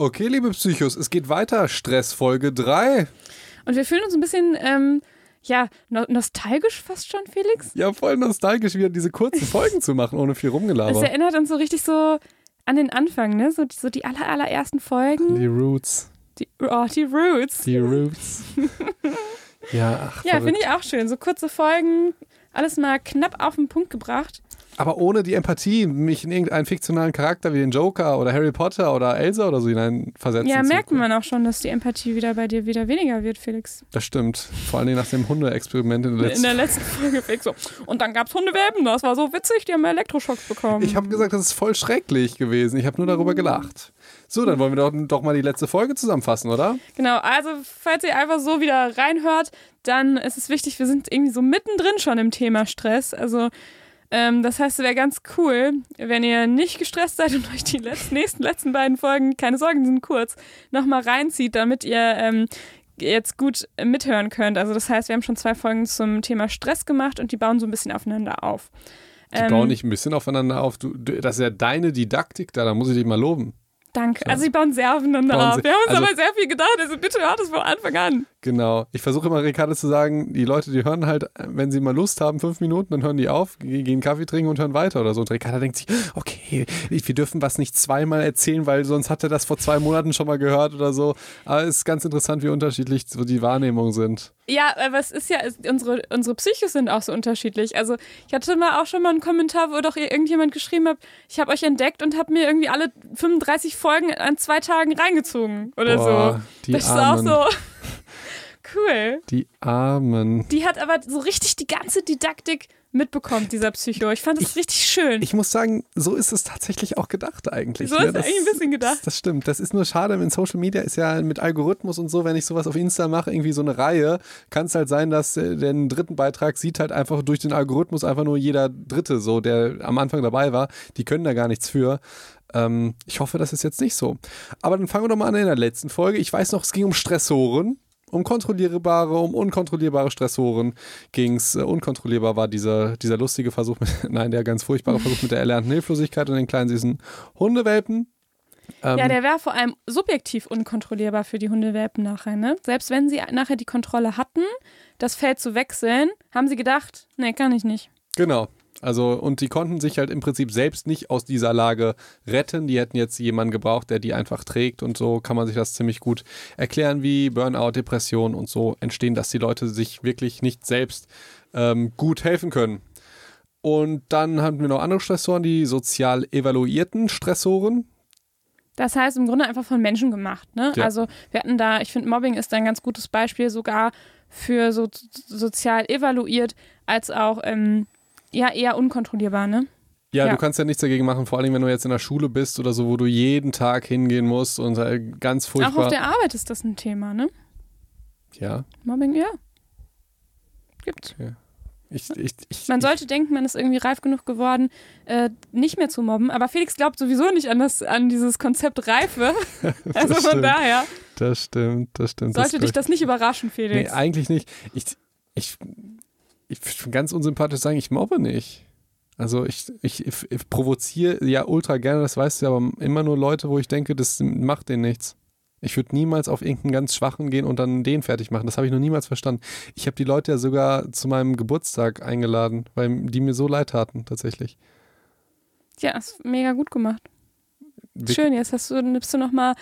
Okay, liebe Psychos, es geht weiter. Stressfolge 3. Und wir fühlen uns ein bisschen, ähm, ja, no nostalgisch fast schon, Felix. Ja, voll nostalgisch, wieder diese kurzen Folgen zu machen, ohne viel rumgelabert. erinnert uns so richtig so an den Anfang, ne? So, so die aller, allerersten Folgen. Die Roots. Die, oh, die Roots. Die Roots. ja, ach, Ja, finde ich auch schön. So kurze Folgen, alles mal knapp auf den Punkt gebracht. Aber ohne die Empathie, mich in irgendeinen fiktionalen Charakter wie den Joker oder Harry Potter oder Elsa oder so hineinversetzen Ja, merkt man auch schon, dass die Empathie wieder bei dir wieder weniger wird, Felix. Das stimmt. Vor allen Dingen nach dem Hundeexperiment in der In letzten der letzten Folge, Felix, so. Und dann gab's Hundewelpen, das war so witzig, die haben Elektroschocks bekommen. Ich habe gesagt, das ist voll schrecklich gewesen. Ich habe nur darüber gelacht. So, dann wollen wir doch, doch mal die letzte Folge zusammenfassen, oder? Genau, also falls ihr einfach so wieder reinhört, dann ist es wichtig, wir sind irgendwie so mittendrin schon im Thema Stress. Also ähm, das heißt, es wäre ganz cool, wenn ihr nicht gestresst seid und euch die letzten, nächsten letzten beiden Folgen, keine Sorgen, die sind kurz, nochmal reinzieht, damit ihr ähm, jetzt gut mithören könnt. Also das heißt, wir haben schon zwei Folgen zum Thema Stress gemacht und die bauen so ein bisschen aufeinander auf. Die bauen nicht ein bisschen aufeinander auf. Du, du, das ist ja deine Didaktik da, da muss ich dich mal loben. Danke. Also sie bauen sehr aufeinander Bauen auf. Wir haben uns also- aber sehr viel gedacht, also bitte hört es von Anfang an. Genau. Ich versuche immer Ricardo zu sagen, die Leute, die hören halt, wenn sie mal Lust haben, fünf Minuten, dann hören die auf, ge- gehen Kaffee trinken und hören weiter oder so. Und Ricardo denkt sich, okay, wir dürfen was nicht zweimal erzählen, weil sonst hat er das vor zwei Monaten schon mal gehört oder so. Aber es ist ganz interessant, wie unterschiedlich so die Wahrnehmungen sind. Ja, aber es ist ja, unsere, unsere Psychos sind auch so unterschiedlich. Also ich hatte mal auch schon mal einen Kommentar, wo doch irgendjemand geschrieben hat, ich habe euch entdeckt und habe mir irgendwie alle 35 Folgen an zwei Tagen reingezogen oder Boah, so. das Armen. ist auch so cool. Die Armen. Die hat aber so richtig die ganze Didaktik mitbekommen, dieser Psycho. Ich fand das richtig schön. Ich muss sagen, so ist es tatsächlich auch gedacht eigentlich. So ne? ist es eigentlich ein bisschen gedacht. Das, das stimmt. Das ist nur schade, in Social Media ist ja mit Algorithmus und so, wenn ich sowas auf Insta mache, irgendwie so eine Reihe, kann es halt sein, dass äh, den dritten Beitrag sieht halt einfach durch den Algorithmus einfach nur jeder Dritte so, der am Anfang dabei war. Die können da gar nichts für. Ähm, ich hoffe, das ist jetzt nicht so. Aber dann fangen wir doch mal an in der letzten Folge. Ich weiß noch, es ging um Stressoren. Um kontrollierbare, um unkontrollierbare Stressoren ging es. Äh, unkontrollierbar war dieser, dieser lustige Versuch, mit, nein, der ganz furchtbare Versuch mit der erlernten Hilflosigkeit und den kleinen süßen Hundewelpen. Ähm, Ja, der wäre vor allem subjektiv unkontrollierbar für die Hundewelpen nachher, ne? Selbst wenn sie nachher die Kontrolle hatten, das Feld zu wechseln, haben sie gedacht, nee, kann ich nicht. Genau. Also, und die konnten sich halt im Prinzip selbst nicht aus dieser Lage retten. Die hätten jetzt jemanden gebraucht, der die einfach trägt. Und so kann man sich das ziemlich gut erklären, wie Burnout, Depression und so entstehen, dass die Leute sich wirklich nicht selbst ähm, gut helfen können. Und dann hatten wir noch andere Stressoren, die sozial evaluierten Stressoren. Das heißt im Grunde einfach von Menschen gemacht, ne? Ja. Also wir hatten da, ich finde Mobbing ist ein ganz gutes Beispiel sogar für so sozial evaluiert als auch ähm, ja eher unkontrollierbar, ne? Ja, Ja. du kannst ja nichts dagegen machen, vor allem wenn du jetzt in der Schule bist oder so, wo du jeden Tag hingehen musst und äh, ganz Auch furchtbar. auf der Arbeit ist das ein Thema, ne? ja, Mobbing, ja. Gibt's. ich, ich, ich, Man sollte denken, man ist irgendwie reif genug geworden, äh, nicht mehr zu mobben. Aber Felix glaubt sowieso nicht an, das, an dieses Konzept Reife. Also von stimmt. daher Das stimmt, das stimmt. sollte das dich das nicht überraschen, Nee, Felix. eigentlich nicht. Ich, ich, ich ganz unsympathisch sagen, ich mobbe nicht. Also ich, ich, ich, provoziere ja ultra gerne, das weißt du, aber immer nur Leute, wo ich denke, das macht denen nichts. Ich würde niemals auf irgendeinen ganz Schwachen gehen und dann den fertig machen. Das habe ich noch niemals verstanden. Ich habe die Leute ja sogar zu meinem Geburtstag eingeladen, weil die mir so leid taten, tatsächlich. ja, ist mega gut gemacht. Schön, jetzt hast du, nimmst du nochmal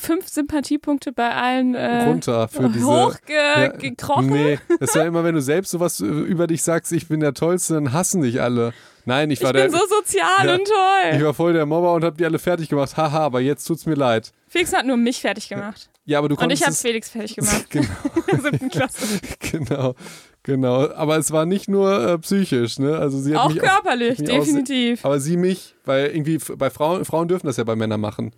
fünf Sympathiepunkte bei allen äh, runter für diese. Ja, hochgekrochen. Nee, das ist ja immer, wenn du selbst sowas äh, über dich sagst, ich bin der Tollste, dann hassen dich alle. Nein, ich Ich war bin der. so sozial Ja. und toll. Ich war voll der Mobber und hab die alle fertig gemacht. Haha, aber jetzt tut's mir leid. Felix hat nur mich fertig gemacht. Ja, aber du Und konntest ich habe Felix fertig gemacht. genau, siebten Klasse. genau, genau. Aber es war nicht nur äh, psychisch, ne? Also sie hat Auch mich körperlich, aus- definitiv. aber sie mich, weil irgendwie bei Frauen, Frauen dürfen das ja bei Männern machen.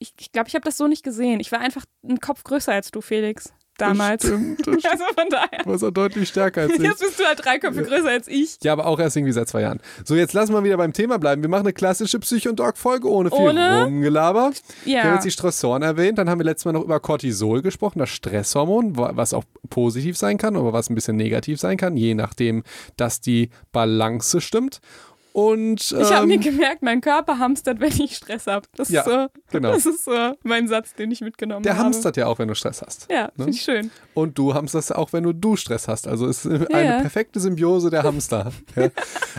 Ich glaube, ich, glaub, ich habe das so nicht gesehen. Ich war einfach einen Kopf größer als du, Felix. Damals. Das stimmt, das Also von daher. Du warst auch deutlich stärker als ich. Jetzt bist du halt drei Köpfe größer als ich. Ja, aber auch erst irgendwie seit zwei Jahren. So, jetzt lassen wir wieder beim Thema bleiben. Wir machen eine klassische Psych- und Dog-Folge ohne viel Ohne? Rumgelaber. Wir haben Ja. jetzt die Stressoren erwähnt. Dann haben wir letztes Mal noch über Cortisol gesprochen, das Stresshormon, wa- was auch positiv sein kann, aber was ein bisschen negativ sein kann, je nachdem, dass die Balance stimmt. Und Ich habe mir ähm, gemerkt, mein Körper hamstert, wenn ich Stress habe. Das, Ja, ist so, genau. das ist so mein Satz, den ich mitgenommen der habe. hamstert ja auch, wenn du Stress hast. Ja, ne? finde ich schön. Und du hamsterst auch, wenn du, du Stress hast. Also es ist eine ja. perfekte Symbiose der Hamster. Ja.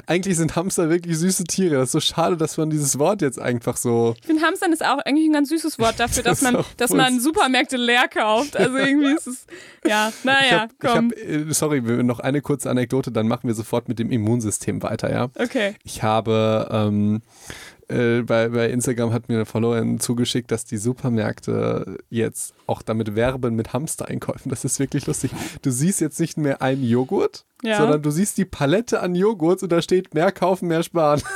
Eigentlich sind Hamster wirklich süße Tiere. Das ist so schade, dass man dieses Wort jetzt einfach so. Ich finde, Hamstern ist auch eigentlich ein ganz süßes Wort dafür, Das dass man, dass man Supermärkte leer kauft. Also irgendwie ist es, ja, naja, komm. hab, äh, sorry, noch eine kurze Anekdote, dann machen wir sofort mit dem Immunsystem weiter, ja. Okay. Ich habe ähm, äh, bei, bei Instagram hat mir eine Followerin zugeschickt, dass die Supermärkte jetzt auch damit werben mit Hamstereinkäufen. Das ist wirklich lustig. Du siehst jetzt nicht mehr einen Joghurt, Ja. sondern du siehst die Palette an Joghurts und da steht mehr kaufen, mehr sparen.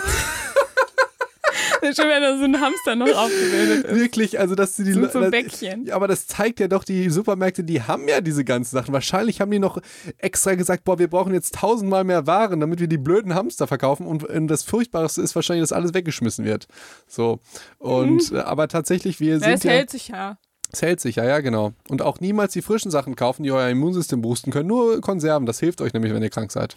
Schon wieder so ein Hamster noch aufgebildet ist. Wirklich, also dass sie die Sind so Le- Bäckchen. Aber das zeigt ja doch, die Supermärkte, die haben ja diese ganzen Sachen. Wahrscheinlich haben die noch extra gesagt, boah, wir brauchen jetzt tausendmal mehr Waren, damit wir die blöden Hamster verkaufen. Und äh, das Furchtbarste ist wahrscheinlich, dass alles weggeschmissen wird. So. Und äh, aber tatsächlich, wir Ja, sind es ja. hält sich ja. Es hält sich, ja, ja, genau. Und auch niemals die frischen Sachen kaufen, die euer Immunsystem boosten können. Nur Konserven, das hilft euch nämlich, wenn ihr krank seid.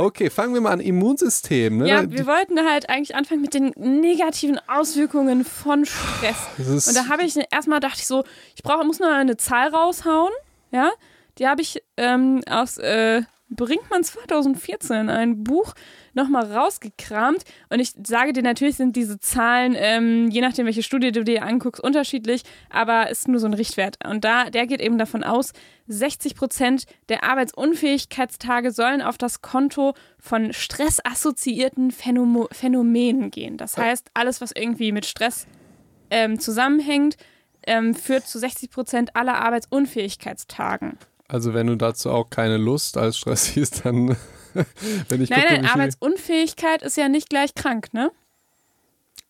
Okay, fangen wir mal an. Immunsystem. Ne? Ja, wir wollten halt eigentlich anfangen mit den negativen Auswirkungen von Stress. Und da habe ich erstmal dachte ich so, ich brauche, muss nur eine Zahl raushauen. Ja, die habe ich ähm, aus äh, Brinkmann 2014, ein Buch, nochmal rausgekramt. Und ich sage dir, natürlich sind diese Zahlen, ähm, je nachdem, welche Studie du dir anguckst, unterschiedlich, aber ist nur so ein Richtwert. Und da, der geht eben davon aus, 60 Prozent der Arbeitsunfähigkeitstage sollen auf das Konto von stressassoziierten Phänomo Phänomenen gehen. Das heißt, alles, was irgendwie mit Stress ähm, zusammenhängt, ähm, führt zu 60 Prozent aller Arbeitsunfähigkeitstagen. also wenn du dazu auch keine Lust als Stress siehst, dann wenn ich Nein, gucke, nein, Arbeitsunfähigkeit ist ja nicht gleich krank, ne?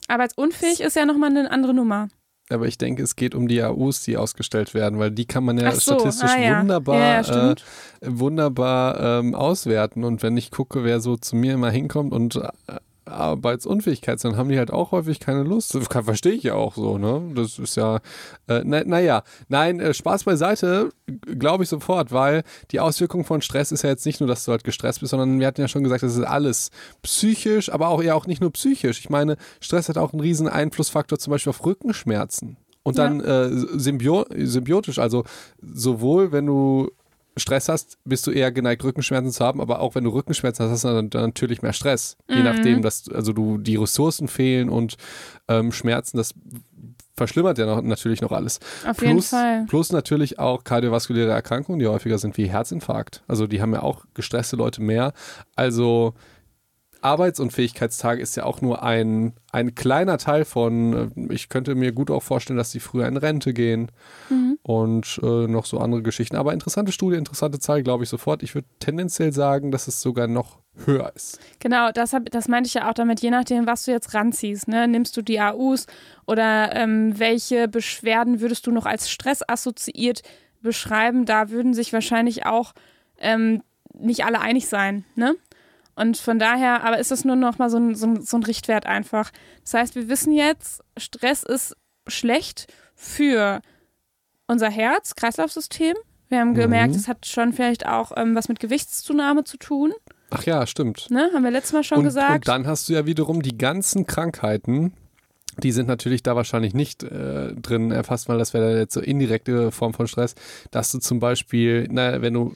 Arbeitsunfähig ist ja nochmal eine andere Nummer. Aber ich denke, es geht um die AUs, die ausgestellt werden, weil die kann man ja so, statistisch ah, ja. wunderbar, Ja, ja, äh, wunderbar ähm, auswerten. Und wenn ich gucke, wer so zu mir immer hinkommt und äh, Arbeitsunfähigkeit, dann haben die halt auch häufig keine Lust. Verstehe ich ja auch so, ne? Das ist ja, äh, na, naja, nein, äh, Spaß beiseite, glaube ich sofort, weil die Auswirkung von Stress ist ja jetzt nicht nur, dass du halt gestresst bist, sondern wir hatten ja schon gesagt, das ist alles psychisch, aber auch ja auch nicht nur psychisch. Ich meine, Stress hat auch einen riesen Einflussfaktor zum Beispiel auf Rückenschmerzen. Und Ja. dann äh, symbio symbiotisch, also sowohl wenn du Stress hast, bist du eher geneigt, Rückenschmerzen zu haben, aber auch wenn du Rückenschmerzen hast, hast du dann, natürlich mehr Stress. Je Mhm. nachdem, dass also du die Ressourcen fehlen und ähm, Schmerzen, das verschlimmert ja noch, natürlich noch alles. Auf jeden Plus, Fall. plus natürlich auch kardiovaskuläre Erkrankungen, die häufiger sind wie Herzinfarkt. Also die haben ja auch gestresste Leute mehr. Also Arbeitsunfähigkeitstage ist ja auch nur ein, ein kleiner Teil von, äh, ich könnte mir gut auch vorstellen, dass die früher in Rente gehen Mhm. und äh, noch so andere Geschichten. Aber interessante Studie, interessante Zahl, glaube ich sofort. Ich würde tendenziell sagen, dass es sogar noch höher ist. Genau, das, hab, das meinte ich ja auch damit, je nachdem, was du jetzt ranziehst. Ne? Nimmst du die AUs oder ähm, welche Beschwerden würdest du noch als Stress assoziiert beschreiben? Da würden sich wahrscheinlich auch ähm, nicht alle einig sein. Ne? Und von daher, aber ist das nur noch mal so ein, so, ein, so ein Richtwert einfach. Das heißt, wir wissen jetzt, Stress ist schlecht für unser Herz, Kreislaufsystem. Wir haben gemerkt, Mhm. es hat schon vielleicht auch ähm, was mit Gewichtszunahme zu tun. Ach ja, stimmt. Ne? Haben wir letztes Mal schon und, gesagt. und dann hast du ja wiederum die ganzen Krankheiten, die sind natürlich da wahrscheinlich nicht äh, drin erfasst, weil das wäre jetzt so indirekte Form von Stress, dass du zum Beispiel, na, wenn du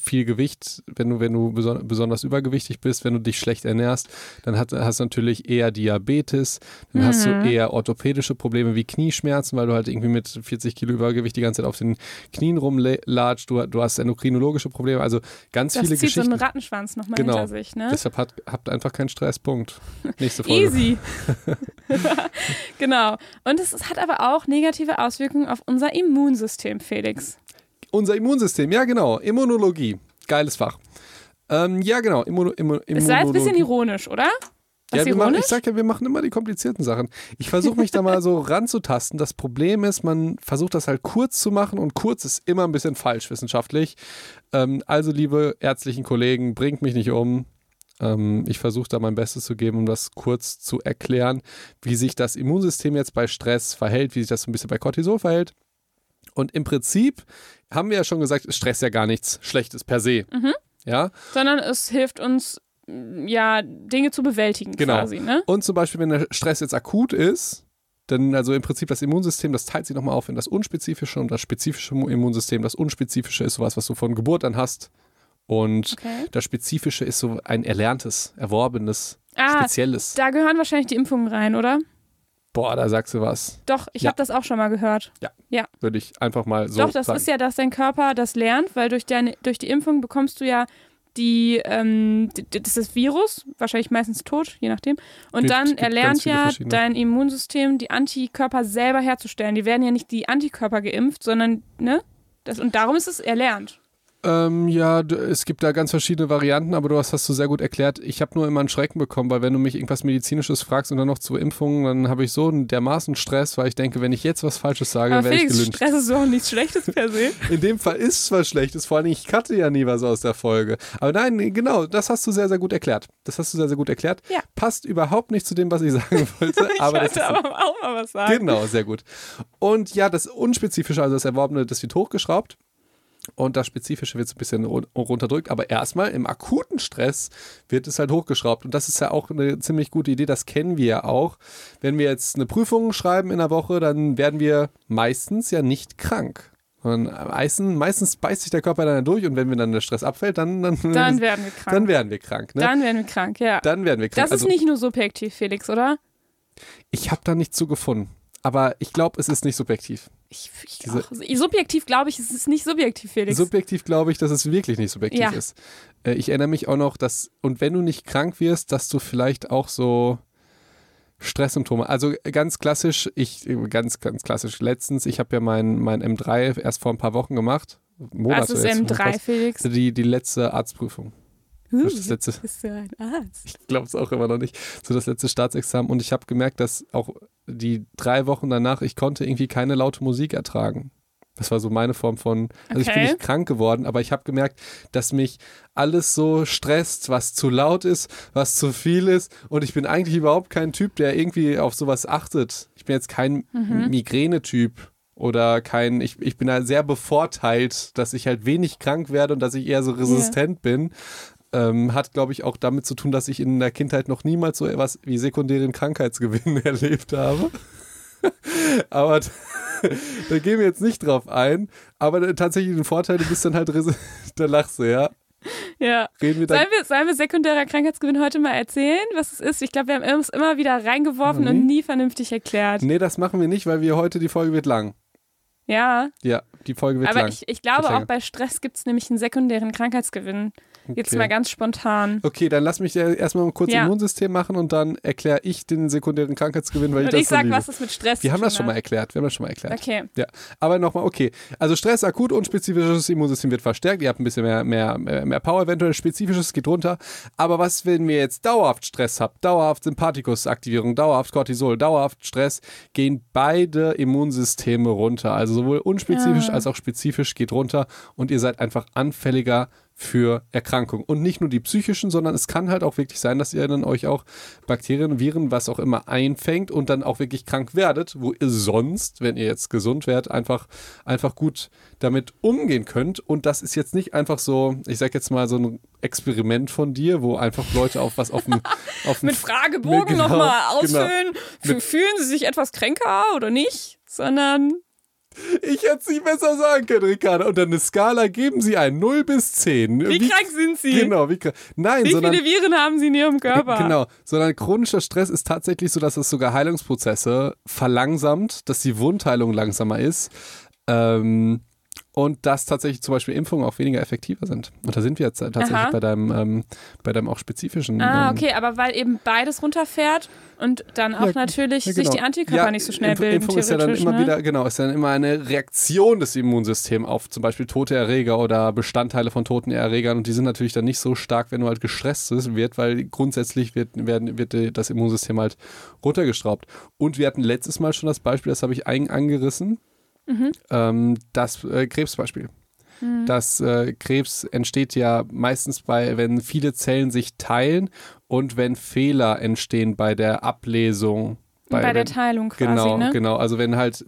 viel Gewicht, wenn du, wenn du beson besonders übergewichtig bist, wenn du dich schlecht ernährst, dann hat, hast du natürlich eher Diabetes, dann hast du Mhm. eher orthopädische Probleme wie Knieschmerzen, weil du halt irgendwie mit 40 Kilo Übergewicht die ganze Zeit auf den Knien rumlatscht, du, du hast endokrinologische Probleme, also ganz das viele zieht so Geschichten. einen Rattenschwanz nochmal Genau. hinter sich. Ne? Deshalb hat, habt einfach keinen Stress. Punkt. Nächste Folge. Easy. genau. Und es, es hat aber auch negative Auswirkungen auf unser Immunsystem, Felix. Unser Immunsystem, ja genau. Immunologie. Geiles Fach. Ähm, ja, genau. Immuno, Immu, Es sei jetzt ein bisschen Immunologie. ironisch, oder? Was Ja, machen, ich sag ja, wir machen immer die komplizierten Sachen. Ich versuche mich da mal so ranzutasten. Das Problem ist, man versucht das halt kurz zu machen und kurz ist immer ein bisschen falsch wissenschaftlich. Ähm, also, liebe ärztlichen Kollegen, bringt mich nicht um. Ähm, ich versuche da mein Bestes zu geben, um das kurz zu erklären, wie sich das Immunsystem jetzt bei Stress verhält, wie sich das so ein bisschen bei Cortisol verhält. Und im Prinzip haben wir ja schon gesagt, ist Stress ja gar nichts Schlechtes per se. Mhm. Ja, Sondern es hilft uns ja, Dinge zu bewältigen Genau. quasi, ne? Und zum Beispiel, wenn der Stress jetzt akut ist, dann also im Prinzip das Immunsystem, das teilt sich nochmal auf in das unspezifische und das spezifische Immunsystem. Das unspezifische ist sowas, was du von Geburt an hast. Und Okay. das spezifische ist so ein erlerntes, erworbenes, Ah, spezielles. da gehören wahrscheinlich die Impfungen rein, oder? Boah, da sagst du was. Doch, ich Ja. habe das auch schon mal gehört. Würde ich einfach mal so Doch, das sagen. ist ja, dass dein Körper das lernt, weil durch, deine, durch die Impfung bekommst du ja die, ähm, das ist Virus, wahrscheinlich meistens tot, je nachdem. Und Gibt- dann erlernt ja dein Immunsystem, die Antikörper selber herzustellen. Die werden ja nicht die Antikörper geimpft, sondern, ne? Das, und darum ist es erlernt. Ähm, ja, es gibt da ganz verschiedene Varianten, aber du hast, hast du sehr gut erklärt. Ich habe nur immer einen Schrecken bekommen, weil wenn du mich irgendwas Medizinisches fragst und dann noch zu Impfungen, dann habe ich so einen dermaßen Stress, weil ich denke, wenn ich jetzt was Falsches sage, werde ich gelünscht. Stress ist doch nichts Schlechtes per se. In dem Fall ist es was Schlechtes, vor allem ich cutte ja nie was aus der Folge. Aber nein, genau, das hast du sehr, sehr gut erklärt. Das hast du sehr, sehr gut erklärt. Ja. Passt überhaupt nicht zu dem, was ich sagen wollte. Ich aber das wollte aber auch mal was sagen. Genau, sehr gut. Und ja, das Unspezifische, also das Erworbene, das wird hochgeschraubt. Und das Spezifische wird so ein bisschen run- runterdrückt. Aber erstmal im akuten Stress wird es halt hochgeschraubt. Und das ist ja auch eine ziemlich gute Idee. Das kennen wir ja auch. Wenn wir jetzt eine Prüfung schreiben in der Woche, dann werden wir meistens ja nicht krank. Sondern meistens, meistens beißt sich der Körper dann durch. Und wenn wir dann der Stress abfällt, dann, dann, Dann werden wir krank. dann werden wir krank. Ne? Dann werden wir krank, ja. Dann werden wir krank. das Also- ist nicht nur subjektiv, Felix, oder? ich habe da nichts zu gefunden. Aber ich glaube, es ist nicht subjektiv. Ich, ich Diese- auch. Subjektiv glaube ich, es ist nicht subjektiv, Felix. Subjektiv glaube ich, dass es wirklich nicht subjektiv Ja. ist. Äh, ich erinnere mich auch noch, dass, und wenn du nicht krank wirst, dass du vielleicht auch so Stresssymptome, also ganz klassisch, ich, ganz, ganz klassisch, letztens, ich habe ja mein, mein M3 erst vor ein paar Wochen gemacht. Monate Was ist jetzt, M3, fast. Felix? Die, die letzte Arztprüfung. Huh, Das letzte, bist du ein Arzt? ich glaube es auch immer noch nicht. So das letzte Staatsexamen. Und ich habe gemerkt, dass auch die drei Wochen danach, ich konnte irgendwie keine laute Musik ertragen. Das war so meine Form von, also ich bin Okay. nicht krank geworden, aber ich habe gemerkt, dass mich alles so stresst, was zu laut ist, was zu viel ist. Und ich bin eigentlich überhaupt kein Typ, der irgendwie auf sowas achtet. Ich bin jetzt kein Mhm. Migräne-Typ oder kein, ich, ich bin da sehr bevorteilt, dass ich halt wenig krank werde und dass ich eher so resistent bin. Ähm, hat, glaube ich, auch damit zu tun, dass ich in der Kindheit noch niemals so etwas wie sekundären Krankheitsgewinn erlebt habe. Aber da gehen wir jetzt nicht drauf ein. Aber tatsächlich den Vorteil, du bist dann halt, da lachst du, ja. Ja. Reden wir. Sollen wir, sollen wir sekundärer Krankheitsgewinn heute mal erzählen, was es ist? Ich glaube, wir haben es immer wieder reingeworfen Nee. und nie vernünftig erklärt. Nee, das machen wir nicht, weil wir heute, die Folge wird lang. Ja, Ja, die Folge wird aber lang. ich, ich glaube auch bei Stress gibt es nämlich einen sekundären Krankheitsgewinn. Jetzt Okay. mal ganz spontan. Okay, dann lass mich erstmal kurz Ja. Immunsystem machen und dann erkläre ich den sekundären Krankheitsgewinn, weil ich Und das ich so sag, liebe. was es mit Stress Wir haben das schon mal erklärt. Wir haben das schon mal erklärt. Okay. Ja, aber nochmal, okay. Also Stress, akut und spezifisches Immunsystem wird verstärkt. Ihr habt ein bisschen mehr, mehr, mehr mehr Power, eventuell spezifisches geht runter. Aber was, wenn wir jetzt dauerhaft Stress habt, dauerhaft Sympathikusaktivierung, dauerhaft Cortisol, dauerhaft Stress, gehen beide Immunsysteme runter. Also sowohl unspezifisch Ja. als auch spezifisch geht runter und ihr seid einfach anfälliger für Erkrankungen. Und nicht nur die psychischen, sondern es kann halt auch wirklich sein, dass ihr dann euch auch Bakterien, Viren, was auch immer einfängt und dann auch wirklich krank werdet, wo ihr sonst, wenn ihr jetzt gesund werdet, einfach, einfach gut damit umgehen könnt. Und das ist jetzt nicht einfach so, ich sag jetzt mal so ein Experiment von dir, wo einfach Leute auf was auf dem, auf Mit Fragebogen Genau, nochmal genau. ausfüllen. F- Fühlen Sie sich etwas kränker oder nicht? Sondern Ich hätte es nicht besser sagen können, Ricardo. Und dann eine Skala geben Sie ein 0 bis 10. wie, krank sind Sie? Genau, wie krank. Nein, Wie sondern viele Viren haben Sie in Ihrem Körper? Genau, sondern chronischer Stress ist tatsächlich so, dass es sogar Heilungsprozesse verlangsamt, dass die Wundheilung langsamer ist ähm, und dass tatsächlich zum Beispiel Impfungen auch weniger effektiver sind. Und da sind wir jetzt tatsächlich Aha. bei deinem, ähm, bei deinem auch spezifischen. Ah, ähm, okay, aber weil eben beides runterfährt und dann auch Ja, natürlich ja, sich genau. die Antikörper Ja, nicht so schnell Impf- bilden. Impfung ist ja dann immer ne? wieder, genau, ist dann immer eine Reaktion des Immunsystems auf zum Beispiel tote Erreger oder Bestandteile von toten Erregern und die sind natürlich dann nicht so stark, wenn du halt gestresst wird, weil grundsätzlich wird, werden, wird das Immunsystem halt runtergeschraubt. Und wir hatten letztes Mal schon das Beispiel, das habe ich ein, angerissen, Mhm. ähm, das äh, Krebsbeispiel. Das äh, Krebs entsteht ja meistens bei, wenn viele Zellen sich teilen und wenn Fehler entstehen bei der Ablesung. Bei, der wenn- Teilung quasi, Genau, ne? genau. Also wenn halt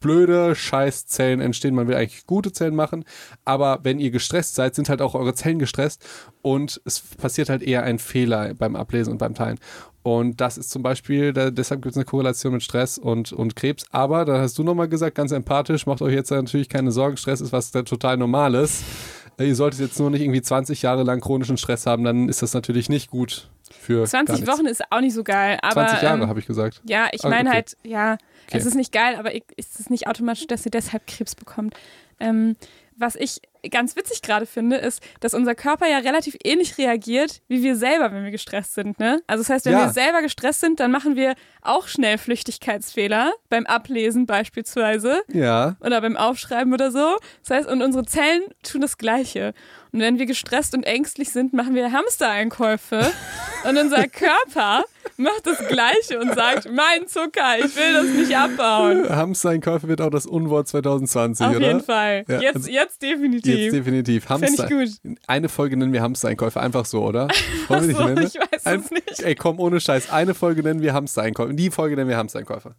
blöde Scheißzellen entstehen. Man will eigentlich gute Zellen machen, aber wenn ihr gestresst seid, sind halt auch eure Zellen gestresst und es passiert halt eher ein Fehler beim Ablesen und beim Teilen. Und das ist zum Beispiel, da, deshalb gibt es eine Korrelation mit Stress und, und Krebs. Aber da hast du nochmal gesagt, ganz empathisch, macht euch jetzt natürlich keine Sorgen. Stress ist was total Normales. Ihr solltet jetzt nur nicht irgendwie 20 Jahre lang chronischen Stress haben, dann ist das natürlich nicht gut für. 20 Wochen ist auch nicht so geil. Aber, 20 Jahre, ähm, habe ich gesagt. Ja, ich Ah, meine okay. halt, ja, Okay. es ist nicht geil, aber ich- es ist nicht automatisch, dass ihr deshalb Krebs bekommt. Ähm, was ich ganz witzig gerade finde, ist, dass unser Körper ja relativ ähnlich reagiert, wie wir selber, wenn wir gestresst sind. Ne? Also das heißt, wenn Ja. wir selber gestresst sind, dann machen wir auch schnell Flüchtigkeitsfehler, beim Ablesen beispielsweise Ja. oder beim Aufschreiben oder so. Das heißt, und unsere Zellen tun das Gleiche. Und wenn wir gestresst und ängstlich sind, machen wir Hamstereinkäufe und unser Körper macht das Gleiche und sagt, mein Zucker, ich will das nicht abbauen. Hamstereinkäufe wird auch das Unwort 2020, Auf oder? jeden Fall. Ja, jetzt, also- jetzt definitiv. Jetzt definitiv. Finde ich Hamster. gut. Eine Folge nennen wir Hamstereinkäufe, einfach so, oder? Wollen wir nicht so, nennen? ich weiß Ein, es nicht. Ey, komm, ohne Scheiß. Eine Folge nennen wir Hamstereinkäufe. Die Folge nennen wir Hamstereinkäufe.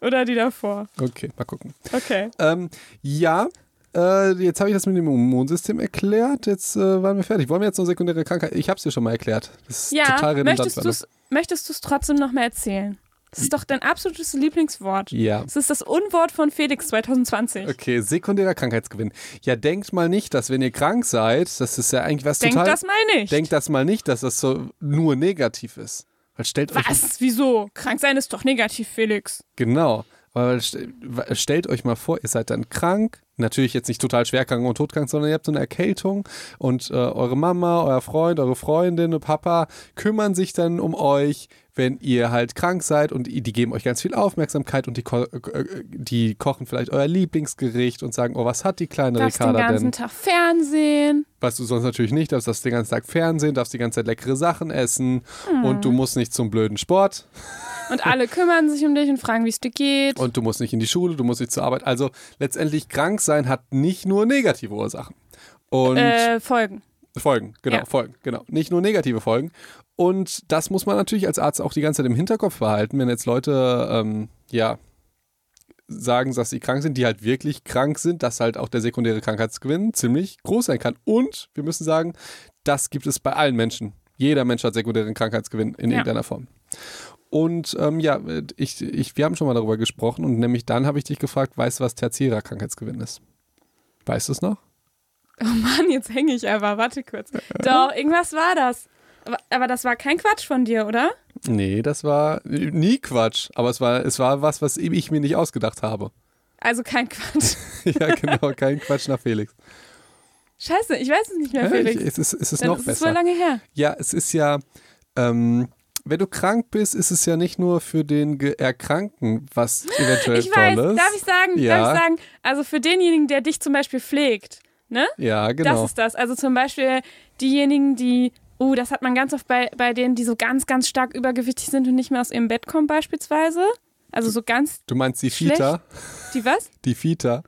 Oder die davor. Okay, mal gucken. Okay. Ähm, ja, äh, jetzt habe ich das mit dem Immunsystem erklärt. Jetzt äh, waren wir fertig. Wollen wir jetzt noch sekundäre Krankheit? Ich habe es dir schon mal erklärt. Das ist Ja, total redundant. möchtest du es trotzdem noch mal erzählen? Das ist doch dein absolutes Lieblingswort. Ja. Das ist das Unwort von Felix 2020. Okay, sekundärer Krankheitsgewinn. Ja, denkt mal nicht, dass wenn ihr krank seid, das ist ja eigentlich was Denk total. das mal nicht. denkt das mal nicht, dass das so nur negativ ist. Weil stellt euch Was? Wieso? Krank sein ist doch negativ, Felix. Genau. Aber st- stellt euch mal vor, ihr seid dann krank. Natürlich jetzt nicht total schwer krank und todkrank, sondern ihr habt so eine Erkältung und äh, eure Mama, euer Freund, eure Freundin, und Papa kümmern sich dann um euch, wenn ihr halt krank seid und die geben euch ganz viel Aufmerksamkeit und die, ko äh, die kochen vielleicht euer Lieblingsgericht und sagen, oh, was hat die kleine Darfst den Ricarda ganzen denn? Tag Fernsehen. Was du sonst natürlich nicht darfst, darfst den ganzen Tag Fernsehen, darfst die ganze Zeit leckere Sachen essen Hm. und du musst nicht zum blöden Sport. Und alle kümmern sich um dich und fragen, wie es dir geht. Und du musst nicht in die Schule, du musst nicht zur Arbeit. Also letztendlich krank sein hat nicht nur negative Ursachen. Und äh, Folgen. Folgen, genau, ja. Folgen, genau. Nicht nur negative Folgen. Und das muss man natürlich als Arzt auch die ganze Zeit im Hinterkopf behalten, wenn jetzt Leute, ähm, ja, sagen, dass sie krank sind, die halt wirklich krank sind, dass halt auch der sekundäre Krankheitsgewinn ziemlich groß sein kann. Und wir müssen sagen, das gibt es bei allen Menschen. Jeder Mensch hat sekundären Krankheitsgewinn in Ja. irgendeiner Form. Und ähm, ja, ich, ich, wir haben schon mal darüber gesprochen und nämlich dann habe ich dich gefragt, weißt du, was tertiärer Krankheitsgewinn ist? Weißt du es noch? Oh Mann, jetzt hänge ich aber. Warte kurz. Doch, irgendwas war das. Aber, das war kein Quatsch von dir, oder? Nee, das war nie Quatsch, aber es war, es war was, was ich mir nicht ausgedacht habe. Also kein Quatsch. ja, genau, kein Quatsch nach Felix. Scheiße, ich weiß es nicht mehr, Ja, Felix. ich, es ist, es ist Dann noch ist es wohl besser. lange her. Ja, es ist ja, ähm, wenn du krank bist, ist es ja nicht nur für den Ge Erkrankten was eventuell Ich weiß, Tolles. darf ich sagen, Ja. darf ich sagen, also für denjenigen, der dich zum Beispiel pflegt, ne? Ja, Das genau. ist das. Also zum Beispiel diejenigen, die, oh, das hat man ganz oft bei, bei denen, die so ganz, ganz stark übergewichtig sind und nicht mehr aus ihrem Bett kommen beispielsweise. Also so ganz, Du meinst die Schlecht. Fita? die was? Die Fita.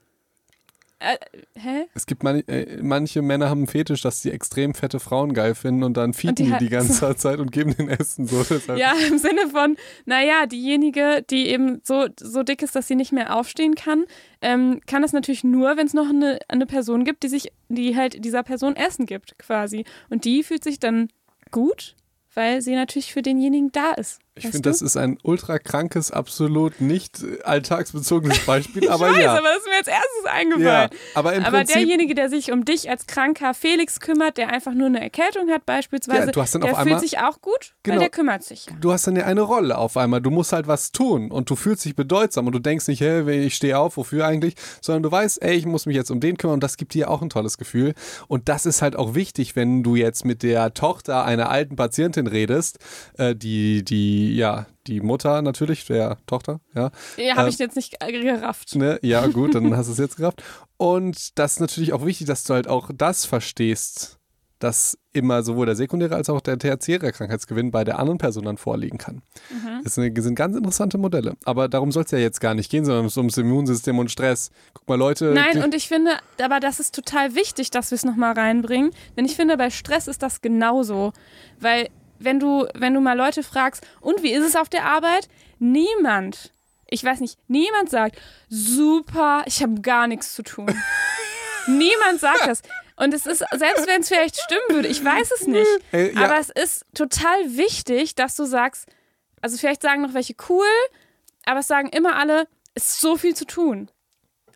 Äh, hä? Es gibt man, äh, manche Männer haben einen Fetisch, dass sie extrem fette Frauen geil finden und dann fieten die die, die ganze Zeit und geben den Essen so. Deshalb. Ja, im Sinne von, naja, diejenige, die eben so, so dick ist, dass sie nicht mehr aufstehen kann, ähm, kann das natürlich nur, wenn es noch eine, eine Person gibt, die sich, die halt dieser Person Essen gibt, quasi. Und die fühlt sich dann gut, weil sie natürlich für denjenigen da ist. Ich finde, das ist ein ultra krankes, absolut nicht alltagsbezogenes Beispiel, aber ich weiß, ja. aber das ist mir als erstes ja. eingefallen. Aber im aber Prinzip, derjenige, der sich um dich als kranker Felix kümmert, der einfach nur eine Erkältung hat beispielsweise, Ja, du hast dann der auf fühlt einmal- sich auch gut, Genau. weil der kümmert sich. du hast dann ja eine Rolle auf einmal. Du musst halt was tun und du fühlst dich bedeutsam und du denkst nicht, hey, ich stehe auf, wofür eigentlich, sondern du weißt, ey, ich muss mich jetzt um den kümmern und das gibt dir auch ein tolles Gefühl. Und das ist halt auch wichtig, wenn du jetzt mit der Tochter einer alten Patientin redest, äh, die, die, ja, die Mutter natürlich, der Tochter, ja. Ja, habe Ähm, ich jetzt nicht gerafft. Ne? Ja, gut, dann hast du es jetzt gerafft. Und das ist natürlich auch wichtig, dass du halt auch das verstehst, dass immer sowohl der sekundäre als auch der tertiäre Krankheitsgewinn bei der anderen Person dann vorliegen kann. Mhm. Das sind, ganz interessante Modelle. Aber darum soll es ja jetzt gar nicht gehen, sondern es ums Immunsystem und Stress. Guck mal, Leute. Nein, und ich finde, aber das ist total wichtig, dass wir es nochmal reinbringen. Denn ich finde, bei Stress ist das genauso. Weil, wenn du, wenn du mal Leute fragst, und wie ist es auf der Arbeit? Niemand, Ich weiß nicht, niemand sagt, super, ich habe gar nichts zu tun. niemand sagt das. Und es ist, selbst wenn es vielleicht stimmen würde, ich weiß es nicht. Äh, ja. Aber es ist total wichtig, dass du sagst, also vielleicht sagen noch welche cool, aber es sagen immer alle, es ist so viel zu tun.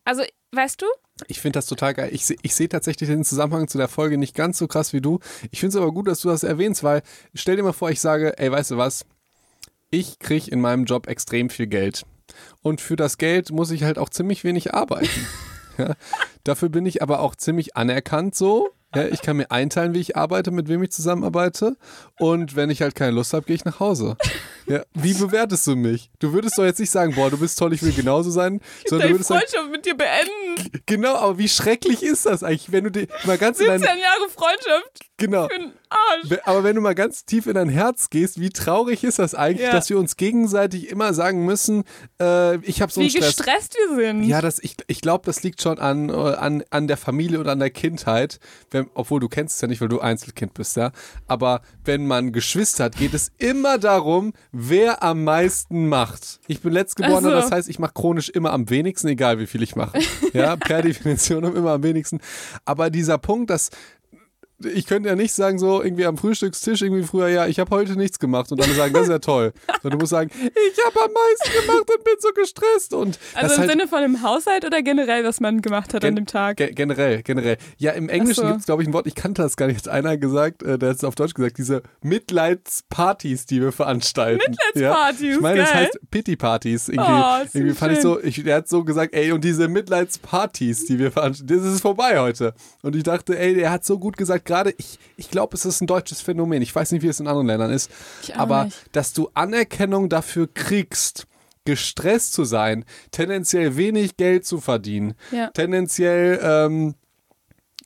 Also, weißt du? Ich finde das total geil. Ich, ich sehe tatsächlich den Zusammenhang zu der Folge nicht ganz so krass wie du. Ich finde es aber gut, dass du das erwähnst, weil stell dir mal vor, ich sage, ey, weißt du was? Ich kriege in meinem Job extrem viel Geld. Und für das Geld muss ich halt auch ziemlich wenig arbeiten. ja. Dafür bin ich aber auch ziemlich anerkannt so. Ja, ich kann mir einteilen, wie ich arbeite, mit wem ich zusammenarbeite. Und wenn ich halt keine Lust habe, gehe ich nach Hause. Ja, wie bewertest du mich? Du würdest doch jetzt nicht sagen, boah, du bist toll, ich will genauso sein. Sondern du Deine würdest sagen, Freundschaft mit dir beenden. Genau, aber wie schrecklich ist das eigentlich, wenn du dir mal ganz in 17 dein, Jahre Freundschaft genau, für Arsch. Aber wenn du mal ganz tief in dein Herz gehst, wie traurig ist das eigentlich, Ja. dass wir uns gegenseitig immer sagen müssen, äh, ich habe so Wie einen Stress. gestresst wir sind. Ja, das, ich, ich glaube, das liegt schon an, äh, an, an der Familie und an der Kindheit. Wenn, obwohl du kennst es ja nicht, weil du Einzelkind bist, ja. Aber wenn man Geschwister hat, geht es immer darum, wer am meisten macht. Ich bin letztgeborener, Ach so. das heißt, ich mache chronisch immer am wenigsten, egal wie viel ich mache. Ja, per Definition immer am wenigsten. Aber dieser Punkt, dass ich könnte ja nicht sagen, so irgendwie am Frühstückstisch, irgendwie früher, ja, ich habe heute nichts gemacht und alle sagen, das ist ja toll. Sondern du musst sagen, ich habe am meisten gemacht und bin so gestresst. Und Also im halt, Sinne von dem Haushalt oder generell, was man gemacht hat an dem Tag? Ge generell, generell. Ja, im Englischen so. gibt es, glaube ich, ein Wort, ich kannte das gar nicht. Hat einer gesagt, äh, der hat es auf Deutsch gesagt, diese Mitleidspartys, die wir veranstalten. Mitleidspartys, ja? Ich meine, das heißt Pity-Partys. Irgendwie, Oh, irgendwie fand ich schön. so, ich, der hat so gesagt, ey, und diese Mitleidspartys, die wir veranstalten, das ist vorbei heute. Und ich dachte, ey, der hat so gut gesagt, gerade, ich, ich glaube, es ist ein deutsches Phänomen. Ich weiß nicht, wie es in anderen Ländern ist. Aber nicht. dass du Anerkennung dafür kriegst, gestresst zu sein, tendenziell wenig Geld zu verdienen, Ja. tendenziell ähm,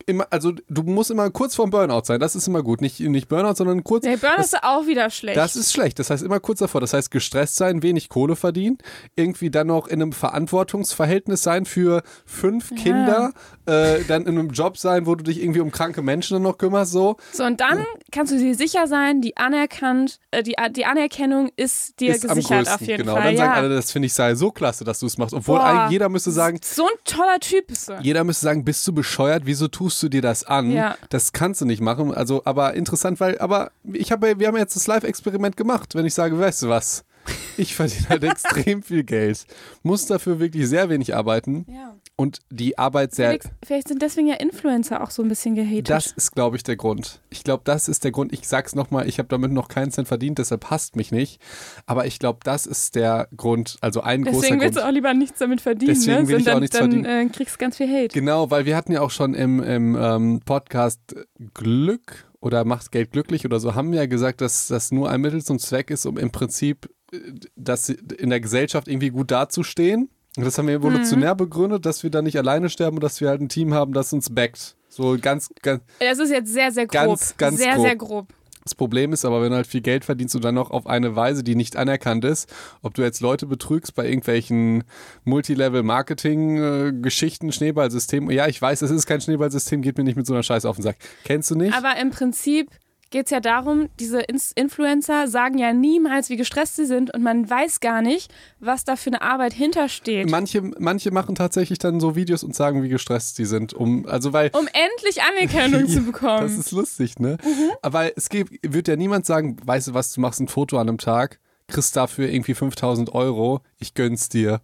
immer, also du musst immer kurz vorm Burnout sein. Das ist immer gut. Nicht, nicht Burnout, sondern kurz. Der Burn das, ist auch wieder schlecht. das ist schlecht. Das heißt immer kurz davor. Das heißt gestresst sein, wenig Kohle verdienen, irgendwie dann noch in einem Verantwortungsverhältnis sein für fünf Kinder, äh, dann in einem Job sein, wo du dich irgendwie um kranke Menschen dann noch kümmerst, so. so, und dann kannst du dir sicher sein, die anerkannt, äh, die, die Anerkennung ist dir ist am gesichert größten. auf jeden genau. Fall. Dann sagen ja. alle, das finde ich sei so klasse, dass du es machst. Obwohl Boah. eigentlich jeder müsste sagen, so ein toller Typ bist du. Jeder müsste sagen, bist du bescheuert? Wieso tust du dir das an? Ja. Das kannst du nicht machen. Also, aber interessant, weil, aber ich habe, wir haben jetzt das Live-Experiment gemacht. Wenn ich sage, weißt du was? Ich verdiene halt extrem viel Geld, muss dafür wirklich sehr wenig arbeiten Ja. Und die Arbeit sehr. Felix, vielleicht sind deswegen ja Influencer auch so ein bisschen gehatet. Das ist, glaube ich, der Grund. Ich glaube, das ist der Grund. Ich sag's nochmal, ich habe damit noch keinen Cent verdient, deshalb hasst mich nicht. Aber ich glaube, das ist der Grund, also ein großer Deswegen willst Grund. du auch lieber nichts damit verdienen, Deswegen ne? will ich Sondern auch nichts dann verdienen. Äh, kriegst du ganz viel Hate. Genau, weil wir hatten ja auch schon im, im ähm, Podcast Glück oder macht Geld glücklich oder so, haben wir ja gesagt, dass das nur ein Mittel zum Zweck ist, um im Prinzip äh, das in der Gesellschaft irgendwie gut dazustehen. Und das haben wir evolutionär begründet, dass wir da nicht alleine sterben und dass wir halt ein Team haben, das uns backt. So ganz, ganz. Es ist jetzt sehr, sehr grob. Ganz, ganz sehr, grob. sehr grob. Das Problem ist aber, wenn du halt viel Geld verdienst und dann noch auf eine Weise, die nicht anerkannt ist, ob du jetzt Leute betrügst bei irgendwelchen Multilevel-Marketing-Geschichten, Schneeballsystemen. Ja, ich weiß, es ist kein Schneeballsystem, geht mir nicht mit so einer Scheiße auf den Sack. Kennst du nicht? Aber im Prinzip geht es ja darum, diese Influencer sagen ja niemals, wie gestresst sie sind und man weiß gar nicht, was da für eine Arbeit hintersteht. Manche, manche machen tatsächlich dann so Videos und sagen, wie gestresst sie sind, um, also weil. um endlich Anerkennung zu Das bekommen. ist lustig, ne? Aber es gibt, wird ja niemand sagen, weißt du was, du machst ein Foto an einem Tag, kriegst dafür irgendwie 5000 Euro, ich gönn's dir.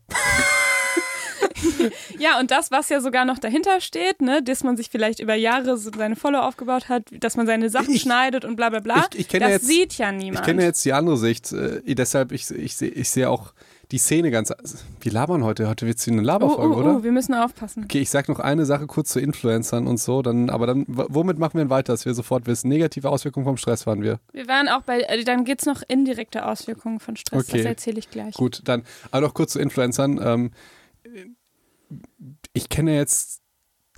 Ja, und das, was ja sogar noch dahinter steht, ne, dass man sich vielleicht über Jahre so seine Follow aufgebaut hat, dass man seine Sachen Ich- schneidet und bla bla bla, Ich- ich das ja jetzt- sieht ja niemand. Ich kenne jetzt die andere Sicht, äh, deshalb, ich, ich sehe ich seh auch die Szene ganz. Wir labern heute, heute wird es eine oh, Laberfolge, oh, oder? oh, wir müssen aufpassen. Okay, ich sag noch eine Sache kurz zu Influencern und so, dann, aber dann, womit machen wir denn weiter, dass wir sofort wissen? Negative Auswirkungen vom Stress waren wir. Wir waren auch bei, äh, dann gibt es noch indirekte Auswirkungen von Stress, Okay. das erzähle ich gleich. Gut, dann, aber noch kurz zu Influencern. Ähm, ich kenne jetzt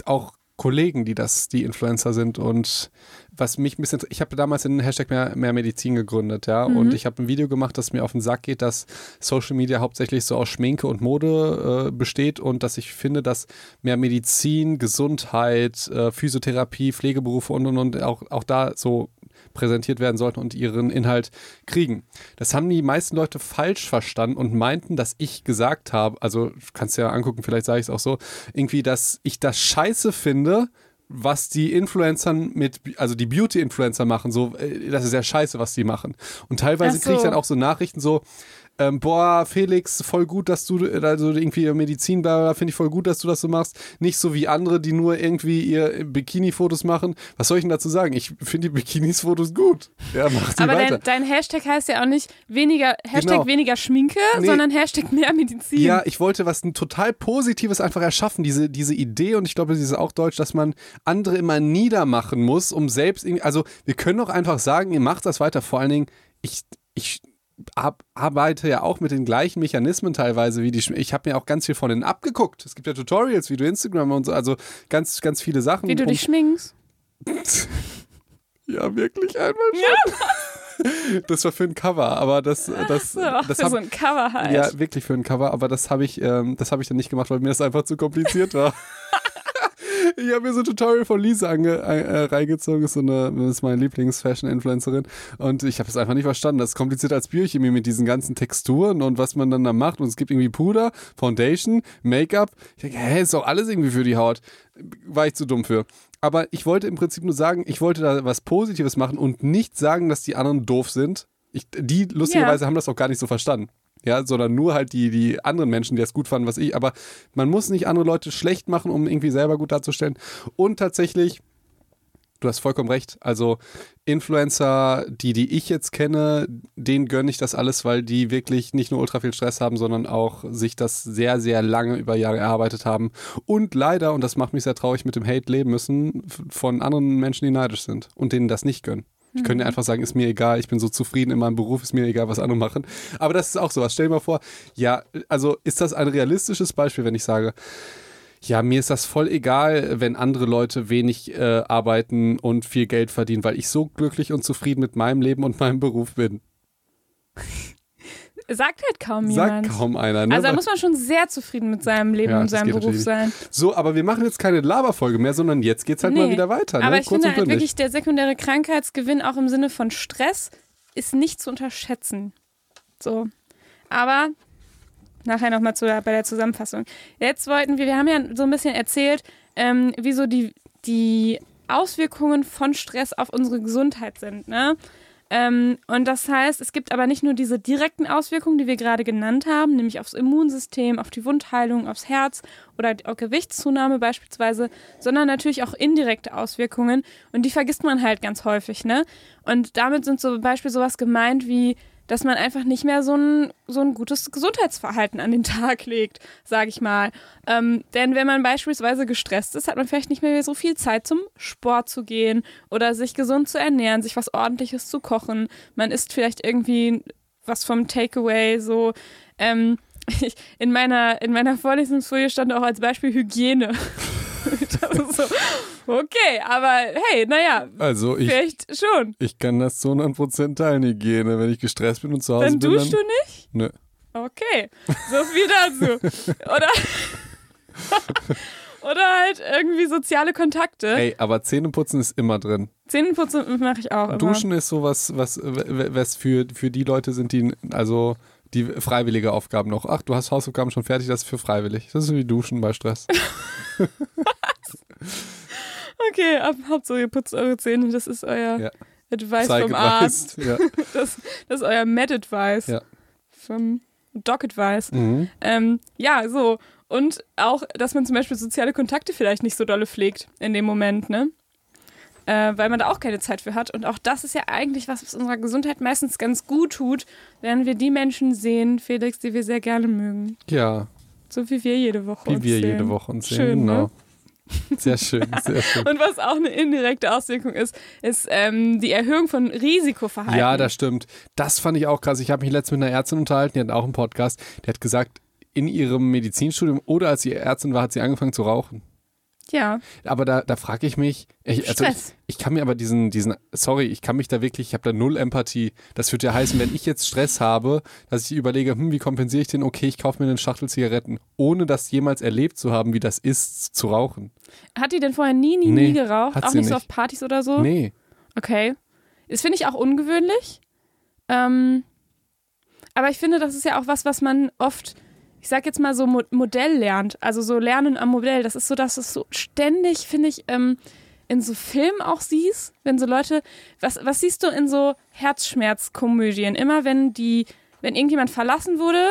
auch Kollegen, die das, die Influencer sind und was mich ein bisschen, ich habe damals den Hashtag mehr, mehr Medizin gegründet, ja, Mhm. und ich habe ein Video gemacht, das mir auf den Sack geht, dass Social Media hauptsächlich so aus Schminke und Mode äh, besteht und dass ich finde, dass mehr Medizin, Gesundheit, äh, Physiotherapie, Pflegeberufe und und und auch, auch da so präsentiert werden sollten und ihren Inhalt kriegen. Das haben die meisten Leute falsch verstanden und meinten, dass ich gesagt habe, also kannst ja angucken, vielleicht sage ich es auch so, irgendwie, dass ich das scheiße finde, was die Influencer mit, also die Beauty-Influencer machen, so, äh, das ist ja scheiße, was die machen. Und teilweise so. kriege ich dann auch so Nachrichten so, ähm, boah, Felix, voll gut, dass du, also irgendwie Medizin, bla, bla, finde ich voll gut, dass du das so machst. Nicht so wie andere, die nur irgendwie ihr Bikini-Fotos machen. Was soll ich denn dazu sagen? Ich finde die Bikinis-Fotos gut. Ja, mach die Aber weiter. dein, dein Hashtag heißt ja auch nicht weniger, Hashtag Genau. weniger Schminke, Nee. sondern Hashtag mehr Medizin. Ja, ich wollte was ein total Positives einfach erschaffen, diese, diese Idee und ich glaube, sie ist auch deutsch, dass man andere immer niedermachen muss, um selbst, also wir können doch einfach sagen, ihr macht das weiter, vor allen Dingen, ich, ich arbeite ja auch mit den gleichen Mechanismen teilweise wie die, Schm- ich habe mir auch ganz viel von denen abgeguckt, es gibt ja Tutorials, wie du Instagram und so, also ganz, ganz viele Sachen. Wie du dich schminkst. ja, wirklich einmal schon. Das war für ein Cover, aber das, das, So, das für hab, so ein Cover halt. Ja, wirklich für ein Cover, aber das habe ich, ähm, das habe ich dann nicht gemacht, weil mir das einfach zu kompliziert war. ich habe mir so ein Tutorial von Lisa ange, äh, reingezogen, ist so eine, ist meine Lieblings-Fashion-Influencerin und ich habe es einfach nicht verstanden. Das ist komplizierter als Biochemie mit diesen ganzen Texturen und was man dann da macht und es gibt irgendwie Puder, Foundation, Make-up. Ich denke, hä, ist doch alles irgendwie für die Haut. War ich zu dumm für. Aber ich wollte im Prinzip nur sagen, ich wollte da was Positives machen und nicht sagen, dass die anderen doof sind. Ich, die lustigerweise haben das auch gar nicht so verstanden. Ja, sondern nur halt die, die anderen Menschen, die das gut fanden, was ich. Aber man muss nicht andere Leute schlecht machen, um irgendwie selber gut darzustellen. Und tatsächlich, du hast vollkommen recht. Also Influencer, die, die ich jetzt kenne, denen gönne ich das alles, weil die wirklich nicht nur ultra viel Stress haben, sondern auch sich das sehr, sehr lange über Jahre erarbeitet haben. Und leider, und das macht mich sehr traurig, mit dem Hate leben müssen von anderen Menschen, die neidisch sind und denen das nicht gönnen. Ich könnte einfach sagen, ist mir egal, ich bin so zufrieden in meinem Beruf, ist mir egal, was andere machen. Aber das ist auch sowas. Stell dir mal vor, ja, also ist das ein realistisches Beispiel, wenn ich sage, ja, mir ist das voll egal, wenn andere Leute wenig äh, arbeiten und viel Geld verdienen, weil ich so glücklich und zufrieden mit meinem Leben und meinem Beruf bin. Sagt halt kaum Sagt jemand. kaum einer. Ne? Also da muss man schon sehr zufrieden mit seinem Leben Ja, und seinem Beruf natürlich sein. so, aber wir machen jetzt keine Laberfolge mehr, sondern jetzt geht's halt mal Nee. wieder weiter. Ne? Aber ich Kurz finde halt wirklich, der sekundäre Krankheitsgewinn auch im Sinne von Stress ist nicht zu unterschätzen. So. Aber nachher nochmal bei der Zusammenfassung. Jetzt wollten wir, wir haben ja so ein bisschen erzählt, ähm, wie so die, die Auswirkungen von Stress auf unsere Gesundheit sind. Ne? Ähm, und das heißt, es gibt aber nicht nur diese direkten Auswirkungen, die wir gerade genannt haben, nämlich aufs Immunsystem, auf die Wundheilung, aufs Herz oder auch Gewichtszunahme beispielsweise, sondern natürlich auch indirekte Auswirkungen und die vergisst man halt ganz häufig, ne? Und damit sind zum Beispiel sowas gemeint wie dass man einfach nicht mehr so ein, so ein gutes Gesundheitsverhalten an den Tag legt, sage ich mal. Ähm, denn wenn man beispielsweise gestresst ist, hat man vielleicht nicht mehr so viel Zeit zum Sport zu gehen oder sich gesund zu ernähren, sich was ordentliches zu kochen. Man isst vielleicht irgendwie was vom Takeaway, so. Ähm, ich, in, meiner, in meiner Vorlesungsfolie stand auch als Beispiel Hygiene. das ist so, okay, aber hey, naja, Also ich, vielleicht schon. ich kann das zu 100% teilen, Hygiene. Wenn ich gestresst bin und zu Hause Dann bin, duschst du dann... nicht? Nö. Okay, so viel dazu. Oder, oder halt irgendwie soziale Kontakte. Ey, aber Zähneputzen ist immer drin. Zähneputzen mache ich auch immer. Duschen ist sowas, was, was für, für die Leute sind, die, also die freiwillige Aufgaben noch. Ach, du hast Hausaufgaben schon fertig, das ist für freiwillig. Das ist wie Duschen bei Stress. Okay, ab, Hauptsache ihr putzt eure Zähne. Das ist euer Ja. Advice Zeig vom Arzt. Ja. Das, das ist euer Med-Advice. Ja. Vom Doc-Advice. Mhm. Ähm, ja, so. Und auch, dass man zum Beispiel soziale Kontakte vielleicht nicht so dolle pflegt in dem Moment, ne? Äh, weil man da auch keine Zeit für hat. Und auch das ist ja eigentlich was, was unserer Gesundheit meistens ganz gut tut, wenn wir die Menschen sehen, Felix, die wir sehr gerne mögen. ja, So wie wir jede Woche wie uns wir sehen. jede Woche uns sehen. Schön, genau. ne? Sehr schön, sehr schön. Und was auch eine indirekte Auswirkung ist, ist ähm, die Erhöhung von Risikoverhalten. Ja, das stimmt. Das fand ich auch krass. Ich habe mich letztens mit einer Ärztin unterhalten, die hat auch einen Podcast. Die hat gesagt, in ihrem Medizinstudium oder als sie Ärztin war, hat sie angefangen zu rauchen. Ja. Aber da, da frage ich mich, ich, also ich, ich kann mir aber diesen, diesen, sorry, ich kann mich da wirklich, ich habe da null Empathie. Das würde ja heißen, wenn ich jetzt Stress habe, dass ich überlege, hm, wie kompensiere ich den? Okay, ich kaufe mir eine Schachtel Zigaretten, ohne das jemals erlebt zu haben, wie das ist, zu rauchen. Hat die denn vorher nie, nie, Nee, nie geraucht? Auch nicht so auf Partys oder so? Nee. Okay. Das finde ich auch ungewöhnlich. Ähm, aber ich finde, das ist ja auch was, was man oft, ich sag jetzt mal so Mo Modell lernt. Also so Lernen am Modell. Das ist so, dass es so ständig, finde ich, ähm, in so Filmen auch siehst, wenn so Leute, was, was siehst du in so Herzschmerzkomödien? Immer wenn die, wenn irgendjemand verlassen wurde,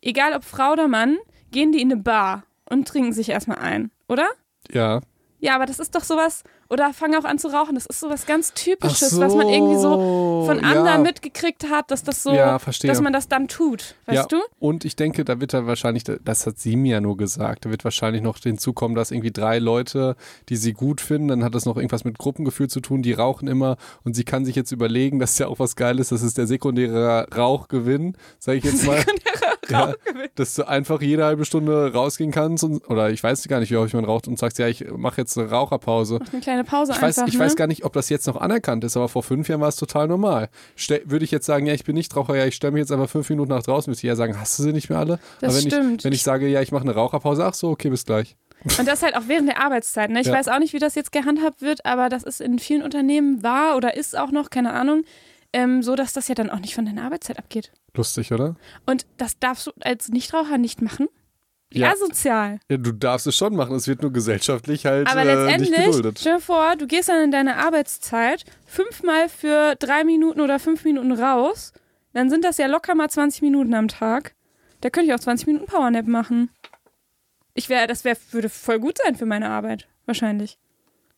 egal ob Frau oder Mann, gehen die in eine Bar und trinken sich erstmal ein, oder? Ja. Ja, aber das ist doch sowas, oder fangen auch an zu rauchen, das ist sowas ganz Typisches, so, was man irgendwie so von anderen ja. mitgekriegt hat, dass das so, Ja, dass man das dann tut, weißt ja, du? Und ich denke, da wird er wahrscheinlich, das hat sie mir ja nur gesagt, da wird wahrscheinlich noch hinzukommen, dass irgendwie drei Leute, die sie gut finden, dann hat das noch irgendwas mit Gruppengefühl zu tun, die rauchen immer und sie kann sich jetzt überlegen, das ist ja auch was Geiles, das ist der sekundäre Rauchgewinn, sage ich jetzt mal. Ja, dass du einfach jede halbe Stunde rausgehen kannst und, oder ich weiß gar nicht, wie häufig man raucht und sagst, ja, ich mache jetzt eine Raucherpause. Mach eine kleine Pause Ich weiß, einfach, ich ne? weiß gar nicht, ob das jetzt noch anerkannt ist, aber vor fünf Jahren war es total normal. Stell, würde ich jetzt sagen, ja, ich bin nicht Raucher, ja, ich stelle mich jetzt einfach fünf Minuten nach draußen, müsste ich ja sagen, hast du sie nicht mehr alle? Das aber wenn stimmt. Ich, wenn ich sage, ja, ich mache eine Raucherpause, ach so, okay, bis gleich. Und das halt auch während der Arbeitszeit. Ne? Ich Ja. weiß auch nicht, wie das jetzt gehandhabt wird, aber das ist in vielen Unternehmen war oder ist auch noch, keine Ahnung, ähm, so, dass das ja dann auch nicht von deiner Arbeitszeit abgeht. Lustig, oder? Und das darfst du als Nichtraucher nicht machen. Ja. asozial. Ja, du darfst es schon machen, es wird nur gesellschaftlich halt Aber äh, nicht letztendlich, geduldet. stell dir vor, du gehst dann in deine Arbeitszeit fünfmal für drei Minuten oder fünf Minuten raus, dann sind das ja locker mal 20 Minuten am Tag. Da könnte ich auch 20 Minuten Powernap machen. Ich wäre, das wär, würde voll gut sein für meine Arbeit, wahrscheinlich.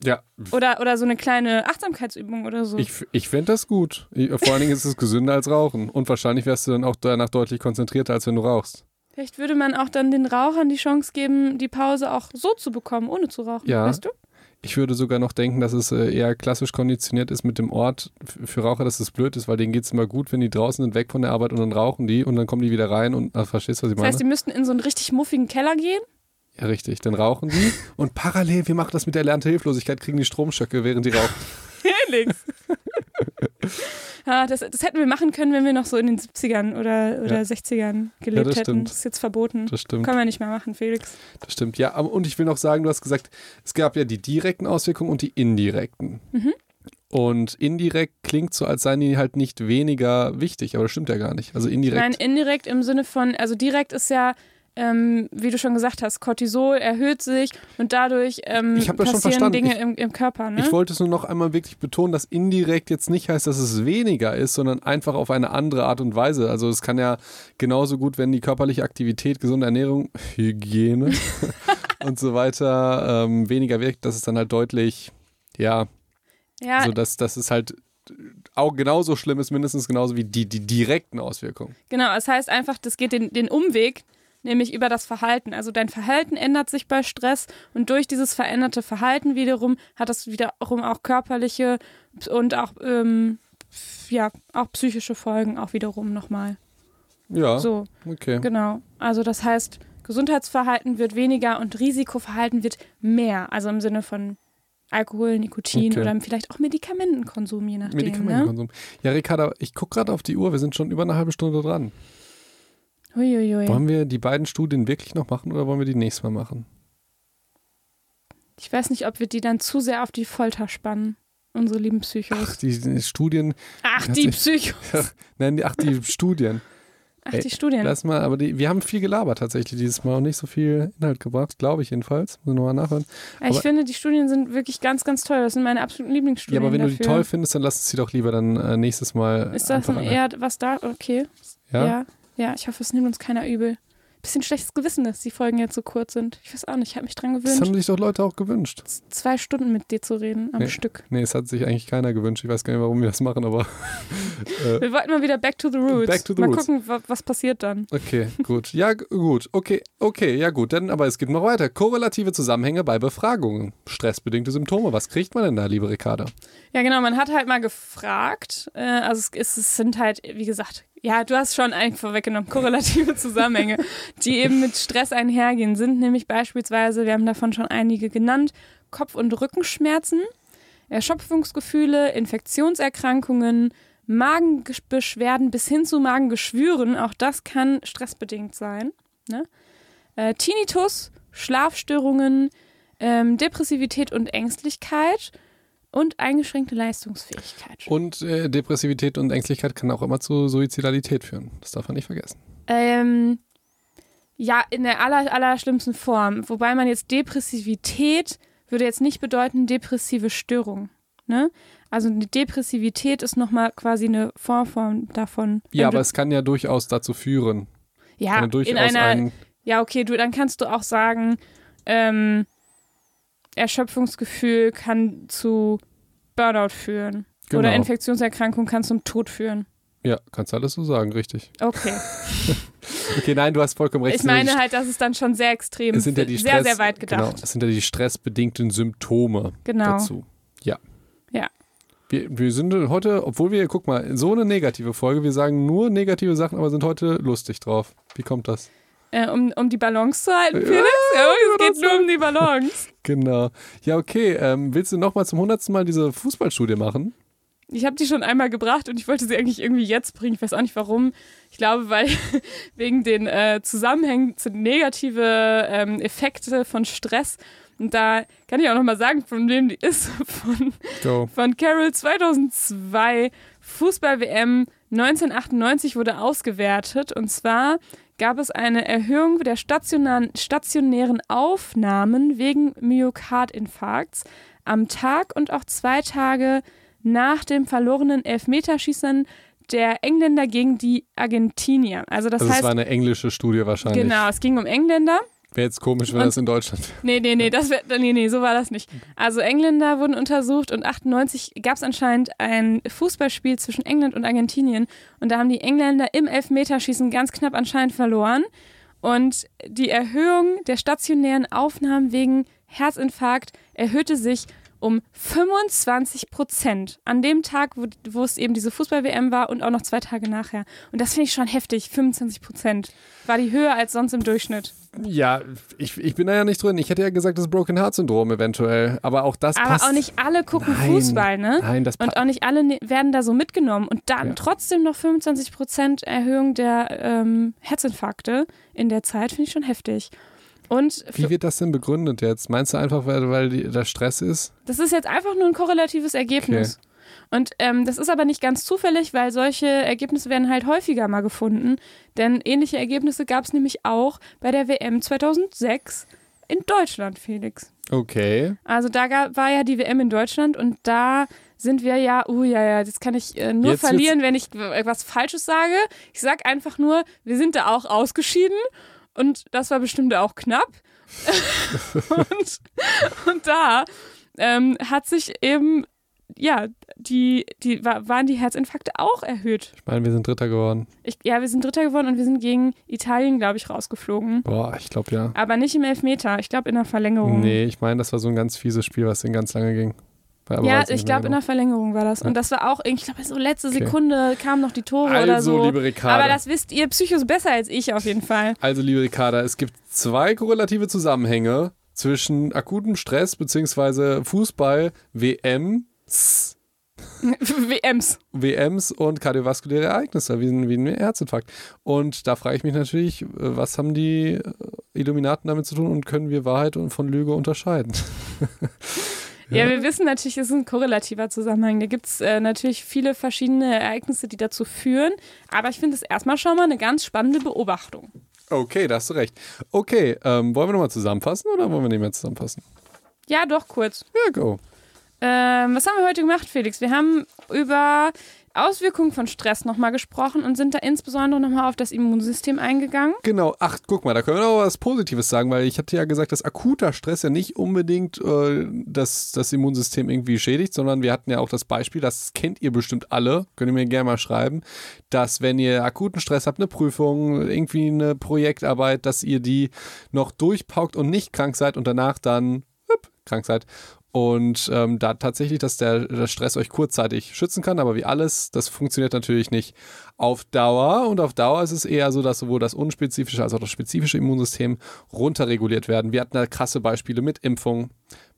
Ja, Oder, oder so eine kleine Achtsamkeitsübung oder so. ich, ich fände das gut. Ich, vor allen Dingen ist es gesünder als Rauchen. Und wahrscheinlich wärst du dann auch danach deutlich konzentrierter, als wenn du rauchst. Vielleicht würde man auch dann den Rauchern die Chance geben, die Pause auch so zu bekommen, ohne zu rauchen. Ja. Weißt du? Ich würde sogar noch denken, dass es äh, eher klassisch konditioniert ist mit dem Ort für Raucher, dass es blöd ist, weil denen geht es immer gut, wenn die draußen sind, weg von der Arbeit und dann rauchen die und dann kommen die wieder rein und ach, verstehst du, was ich Das meine? heißt, die müssten in so einen richtig muffigen Keller gehen. Ja, richtig. Dann rauchen die und parallel, wir machen das mit der erlernten Hilflosigkeit, kriegen die Stromstöcke, während die rauchen. Felix. ja, das, das hätten wir machen können, wenn wir noch so in den 70ern oder, oder Ja. 60ern gelebt das hätten. stimmt. Das ist jetzt verboten. Das stimmt. Können wir nicht mehr machen, Felix. Das stimmt. Ja, aber- und ich will noch sagen, du hast gesagt, es gab ja die direkten Auswirkungen und die indirekten. Mhm. Und indirekt klingt so, als seien die halt nicht weniger wichtig, aber das stimmt ja gar nicht. Also indirekt. Nein, indirekt im Sinne von, also direkt ist ja, ähm, wie du schon gesagt hast, Cortisol erhöht sich und dadurch ähm, das passieren. Dinge Ich- im, im Körper. Ne? Ich wollte es nur noch einmal wirklich betonen, dass indirekt jetzt nicht heißt, dass es weniger ist, sondern einfach auf eine andere Art und Weise. Also es kann ja genauso gut, wenn die körperliche Aktivität, gesunde Ernährung, Hygiene und so weiter ähm, weniger wirkt, dass es dann halt deutlich, ja, ja, so dass, dass es halt auch genauso schlimm ist, mindestens genauso wie die, die direkten Auswirkungen. Genau, es heißt einfach, das geht den, den Umweg, nämlich über das Verhalten. Also dein Verhalten ändert sich bei Stress und durch dieses veränderte Verhalten wiederum hat das wiederum auch körperliche und auch, ähm, ja, auch psychische Folgen auch wiederum nochmal. Ja, So, okay. genau. Also das heißt, Gesundheitsverhalten wird weniger und Risikoverhalten wird mehr. Also im Sinne von Alkohol, Nikotin Okay. oder vielleicht auch Medikamentenkonsum, je nachdem. Ne? Medikamentenkonsum. Ja, Ricarda, ich gucke gerade auf die Uhr, wir sind schon über eine halbe Stunde dran. Uiuiui. Wollen wir die beiden Studien wirklich noch machen oder wollen wir die nächstes Mal machen? Ich weiß nicht, ob wir die dann zu sehr auf die Folter spannen, unsere lieben Psychos. Ach, die, die Studien, Ach, die Psychos. nein, die, ach, die Studien. Ach, Ey, die Studien. Lass mal, aber die, wir haben viel gelabert tatsächlich dieses Mal und nicht so viel Inhalt gebracht, glaube ich jedenfalls. Muss ich nochmal nachhören. ich aber- finde, die Studien sind wirklich ganz, ganz toll. Das sind meine absoluten Ja, Lieblingsstudien. aber wenn du die dafür. toll findest, dann lass uns die doch lieber dann äh, nächstes Mal. Ist das ein eher was da? Okay. Ja? ja. Ja, ich hoffe, es nimmt uns keiner übel. Bisschen schlechtes Gewissen, dass die Folgen jetzt so kurz sind. Ich weiß auch nicht, ich habe mich dran Das gewöhnt, haben sich doch Leute auch gewünscht. z- zwei Stunden mit dir zu reden am Nee. Stück. Nee, es hat sich eigentlich keiner gewünscht. Ich weiß gar nicht, warum wir das machen, aber. äh, Wir wollten mal wieder back to the roots. Back to the mal roots. gucken, wa- was passiert dann. Okay, gut. Ja, gut. Okay, okay, ja gut. Dann, aber es geht noch weiter. Korrelative Zusammenhänge bei Befragungen. Stressbedingte Symptome. Was kriegt man denn da, liebe Ricarda? Ja, genau, man hat halt mal gefragt. Äh, also es, es sind halt, wie gesagt, ja, du hast schon eigentlich vorweggenommen, korrelative Zusammenhänge, die eben mit Stress einhergehen, sind nämlich beispielsweise, wir haben davon schon einige genannt, Kopf- und Rückenschmerzen, Erschöpfungsgefühle, Infektionserkrankungen, Magenbeschwerden bis hin zu Magengeschwüren, auch das kann stressbedingt sein. Ne? Äh, Tinnitus, Schlafstörungen, ähm, Depressivität und Ängstlichkeit und eingeschränkte Leistungsfähigkeit. Und äh, Depressivität und Ängstlichkeit kann auch immer zu Suizidalität führen. Das darf man nicht vergessen. Ähm, ja, in der aller, aller schlimmsten Form. Wobei man jetzt Depressivität würde jetzt nicht bedeuten depressive Störung. Ne? Also eine Depressivität ist nochmal quasi eine Vorform davon. Ja, aber es kann ja durchaus dazu führen. ja, ja in einer, ein, ja, okay, du, dann kannst du auch sagen, ähm, Erschöpfungsgefühl kann zu Burnout führen. Genau. Oder Infektionserkrankung kann zum Tod führen. ja, kannst alles so sagen, richtig. Okay. Okay, nein, du hast vollkommen recht. Ich Es ja meine halt, das ist dann schon sehr extrem, Es sind ja die sehr, Stress, sehr weit Genau, gedacht. es sind ja die stressbedingten Symptome Genau. dazu. Ja. Ja. Wir, wir sind heute, obwohl wir, guck mal, so eine negative Folge, wir sagen nur negative Sachen, aber sind heute lustig drauf. Wie kommt das? Äh, um, um die Balance zu halten, Ja, Felix? Ja, es das geht nur um die Balance. Genau. Ja, okay. Ähm, willst du nochmal zum hundertsten Mal diese Fußballstudie machen? Ich habe die schon einmal gebracht und ich wollte sie eigentlich irgendwie jetzt bringen. Ich weiß auch nicht warum. Ich glaube, weil wegen den äh, Zusammenhängen zu negative ähm, Effekte von Stress. Und da kann ich auch nochmal sagen, von wem die ist. Von, Go. von Carol 2002. Fußball-WM 1998 wurde ausgewertet. Und zwar gab es eine Erhöhung der stationären, Aufnahmen wegen Myokardinfarkts am Tag und auch zwei Tage nach dem verlorenen Elfmeterschießen der Engländer gegen die Argentinier. Also das Also heißt, war eine englische Studie wahrscheinlich. genau, es ging um Engländer. Wäre jetzt komisch, wenn Und- das in Deutschland. Nee, nee, nee, das wär, nee, nee, so war das nicht. Also Engländer wurden untersucht und 98 gab es anscheinend ein Fußballspiel zwischen England und Argentinien und da haben die Engländer im Elfmeterschießen ganz knapp anscheinend verloren und die Erhöhung der stationären Aufnahmen wegen Herzinfarkt erhöhte sich um 25 Prozent an dem Tag, wo, wo es eben diese Fußball-WM war und auch noch zwei Tage nachher. Und das finde ich schon heftig. 25 Prozent war die höher als sonst im Durchschnitt. Ja, ich, ich bin da ja nicht drin. Ich hätte ja gesagt, das Broken Heart Syndrom eventuell. Aber auch das Aber passt. auch nicht alle gucken Nein, Fußball, ne? Nein, das passt. Und auch nicht alle ne- werden da so mitgenommen. Und dann Ja. trotzdem noch 25 Prozent Erhöhung der ähm, Herzinfarkte in der Zeit, finde ich schon heftig. Und Wie wird das denn begründet jetzt? Meinst du einfach, weil, weil die, der Stress ist? das ist jetzt einfach nur ein korrelatives Ergebnis. Und ähm, das ist aber nicht ganz zufällig, weil solche Ergebnisse werden halt häufiger mal gefunden. Denn ähnliche Ergebnisse gab es nämlich auch bei der WM 2006 in Deutschland, Felix. Okay. Also da gab, war ja die WM in Deutschland und da sind wir ja, uh ja, ja, das kann ich äh, nur Jetzt verlieren, wenn ich was Falsches sage. Ich sag einfach nur, wir sind da auch ausgeschieden und das war bestimmt auch knapp. und, und da ähm, hat sich eben, ja, die, die wa- waren die Herzinfarkte auch erhöht. Ich meine, wir sind Dritter geworden. Ich, ja, wir sind Dritter geworden und wir sind gegen Italien, glaube ich, rausgeflogen. Boah, ich glaube ja. Aber nicht im Elfmeter, ich glaube in der Verlängerung. Nee, ich meine, das war so ein ganz fieses Spiel, was den ganz lange ging. Aber ja, ich glaube, in der Verlängerung war das. Ja. Und das war auch, ich glaube, so letzte Okay. Sekunde kamen noch die Tore oder Also, so. liebe Ricarda. Aber das wisst ihr Psychos besser als ich auf jeden Fall. Also, liebe Ricarda, es gibt zwei korrelative Zusammenhänge zwischen akutem Stress bzw. Fußball, WMs, WMs. WMs und kardiovaskuläre Ereignisse, wie ein, wie ein Herzinfarkt. Und da frage ich mich natürlich, was haben die äh, Illuminaten damit zu tun und können wir Wahrheit und von Lüge unterscheiden? Ja, wir wissen natürlich, es ist ein korrelativer Zusammenhang. Da gibt es äh, natürlich viele verschiedene Ereignisse, die dazu führen. Aber ich finde es erstmal schon mal eine ganz spannende Beobachtung. Okay, da hast du recht. Okay, ähm, wollen wir nochmal zusammenfassen oder wollen wir nicht mehr zusammenfassen? Ja, doch, kurz. Ja, go. Ähm, was haben wir heute gemacht, Felix? Wir haben über Auswirkungen von Stress nochmal gesprochen und sind da insbesondere nochmal auf das Immunsystem eingegangen. Genau, ach, guck mal, da können wir noch was Positives sagen, weil ich hatte ja gesagt, dass akuter Stress ja nicht unbedingt äh, das, das Immunsystem irgendwie schädigt, sondern wir hatten ja auch das Beispiel, das kennt ihr bestimmt alle, könnt ihr mir gerne mal schreiben, dass wenn ihr akuten Stress habt, eine Prüfung, irgendwie eine Projektarbeit, dass ihr die noch durchpaukt und nicht krank seid und danach dann krank seid. Und ähm, da tatsächlich, dass der, der Stress euch kurzzeitig schützen kann, aber wie alles, das funktioniert natürlich nicht auf Dauer. Und auf Dauer ist es eher so, dass sowohl das unspezifische als auch das spezifische Immunsystem runterreguliert werden. Wir hatten da krasse Beispiele mit Impfung,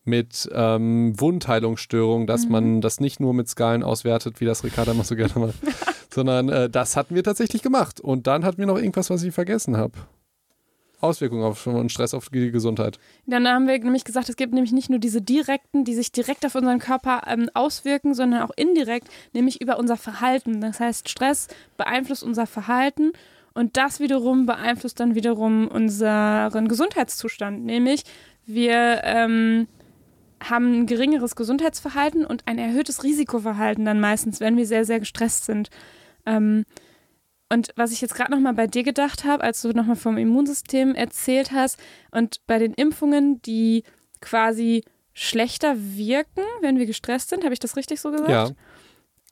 mit ähm, Wundheilungsstörungen, dass man das nicht nur mit Skalen auswertet, wie das Ricarda immer so gerne macht, sondern äh, das hatten wir tatsächlich gemacht. Und dann hatten wir noch irgendwas, was ich vergessen habe. Auswirkungen auf und Stress auf die Gesundheit. Dann haben wir nämlich gesagt, es gibt nämlich nicht nur diese direkten, die sich direkt auf unseren Körper ähm, auswirken, sondern auch indirekt, nämlich über unser Verhalten. Das heißt, Stress beeinflusst unser Verhalten und das wiederum beeinflusst dann wiederum unseren Gesundheitszustand. Nämlich, wir ähm, haben ein geringeres Gesundheitsverhalten und ein erhöhtes Risikoverhalten dann meistens, wenn wir sehr, sehr gestresst sind. Ähm, und was ich jetzt gerade nochmal bei dir gedacht habe, als du nochmal vom Immunsystem erzählt hast und bei den Impfungen, die quasi schlechter wirken, wenn wir gestresst sind, habe ich das richtig so gesagt? Ja.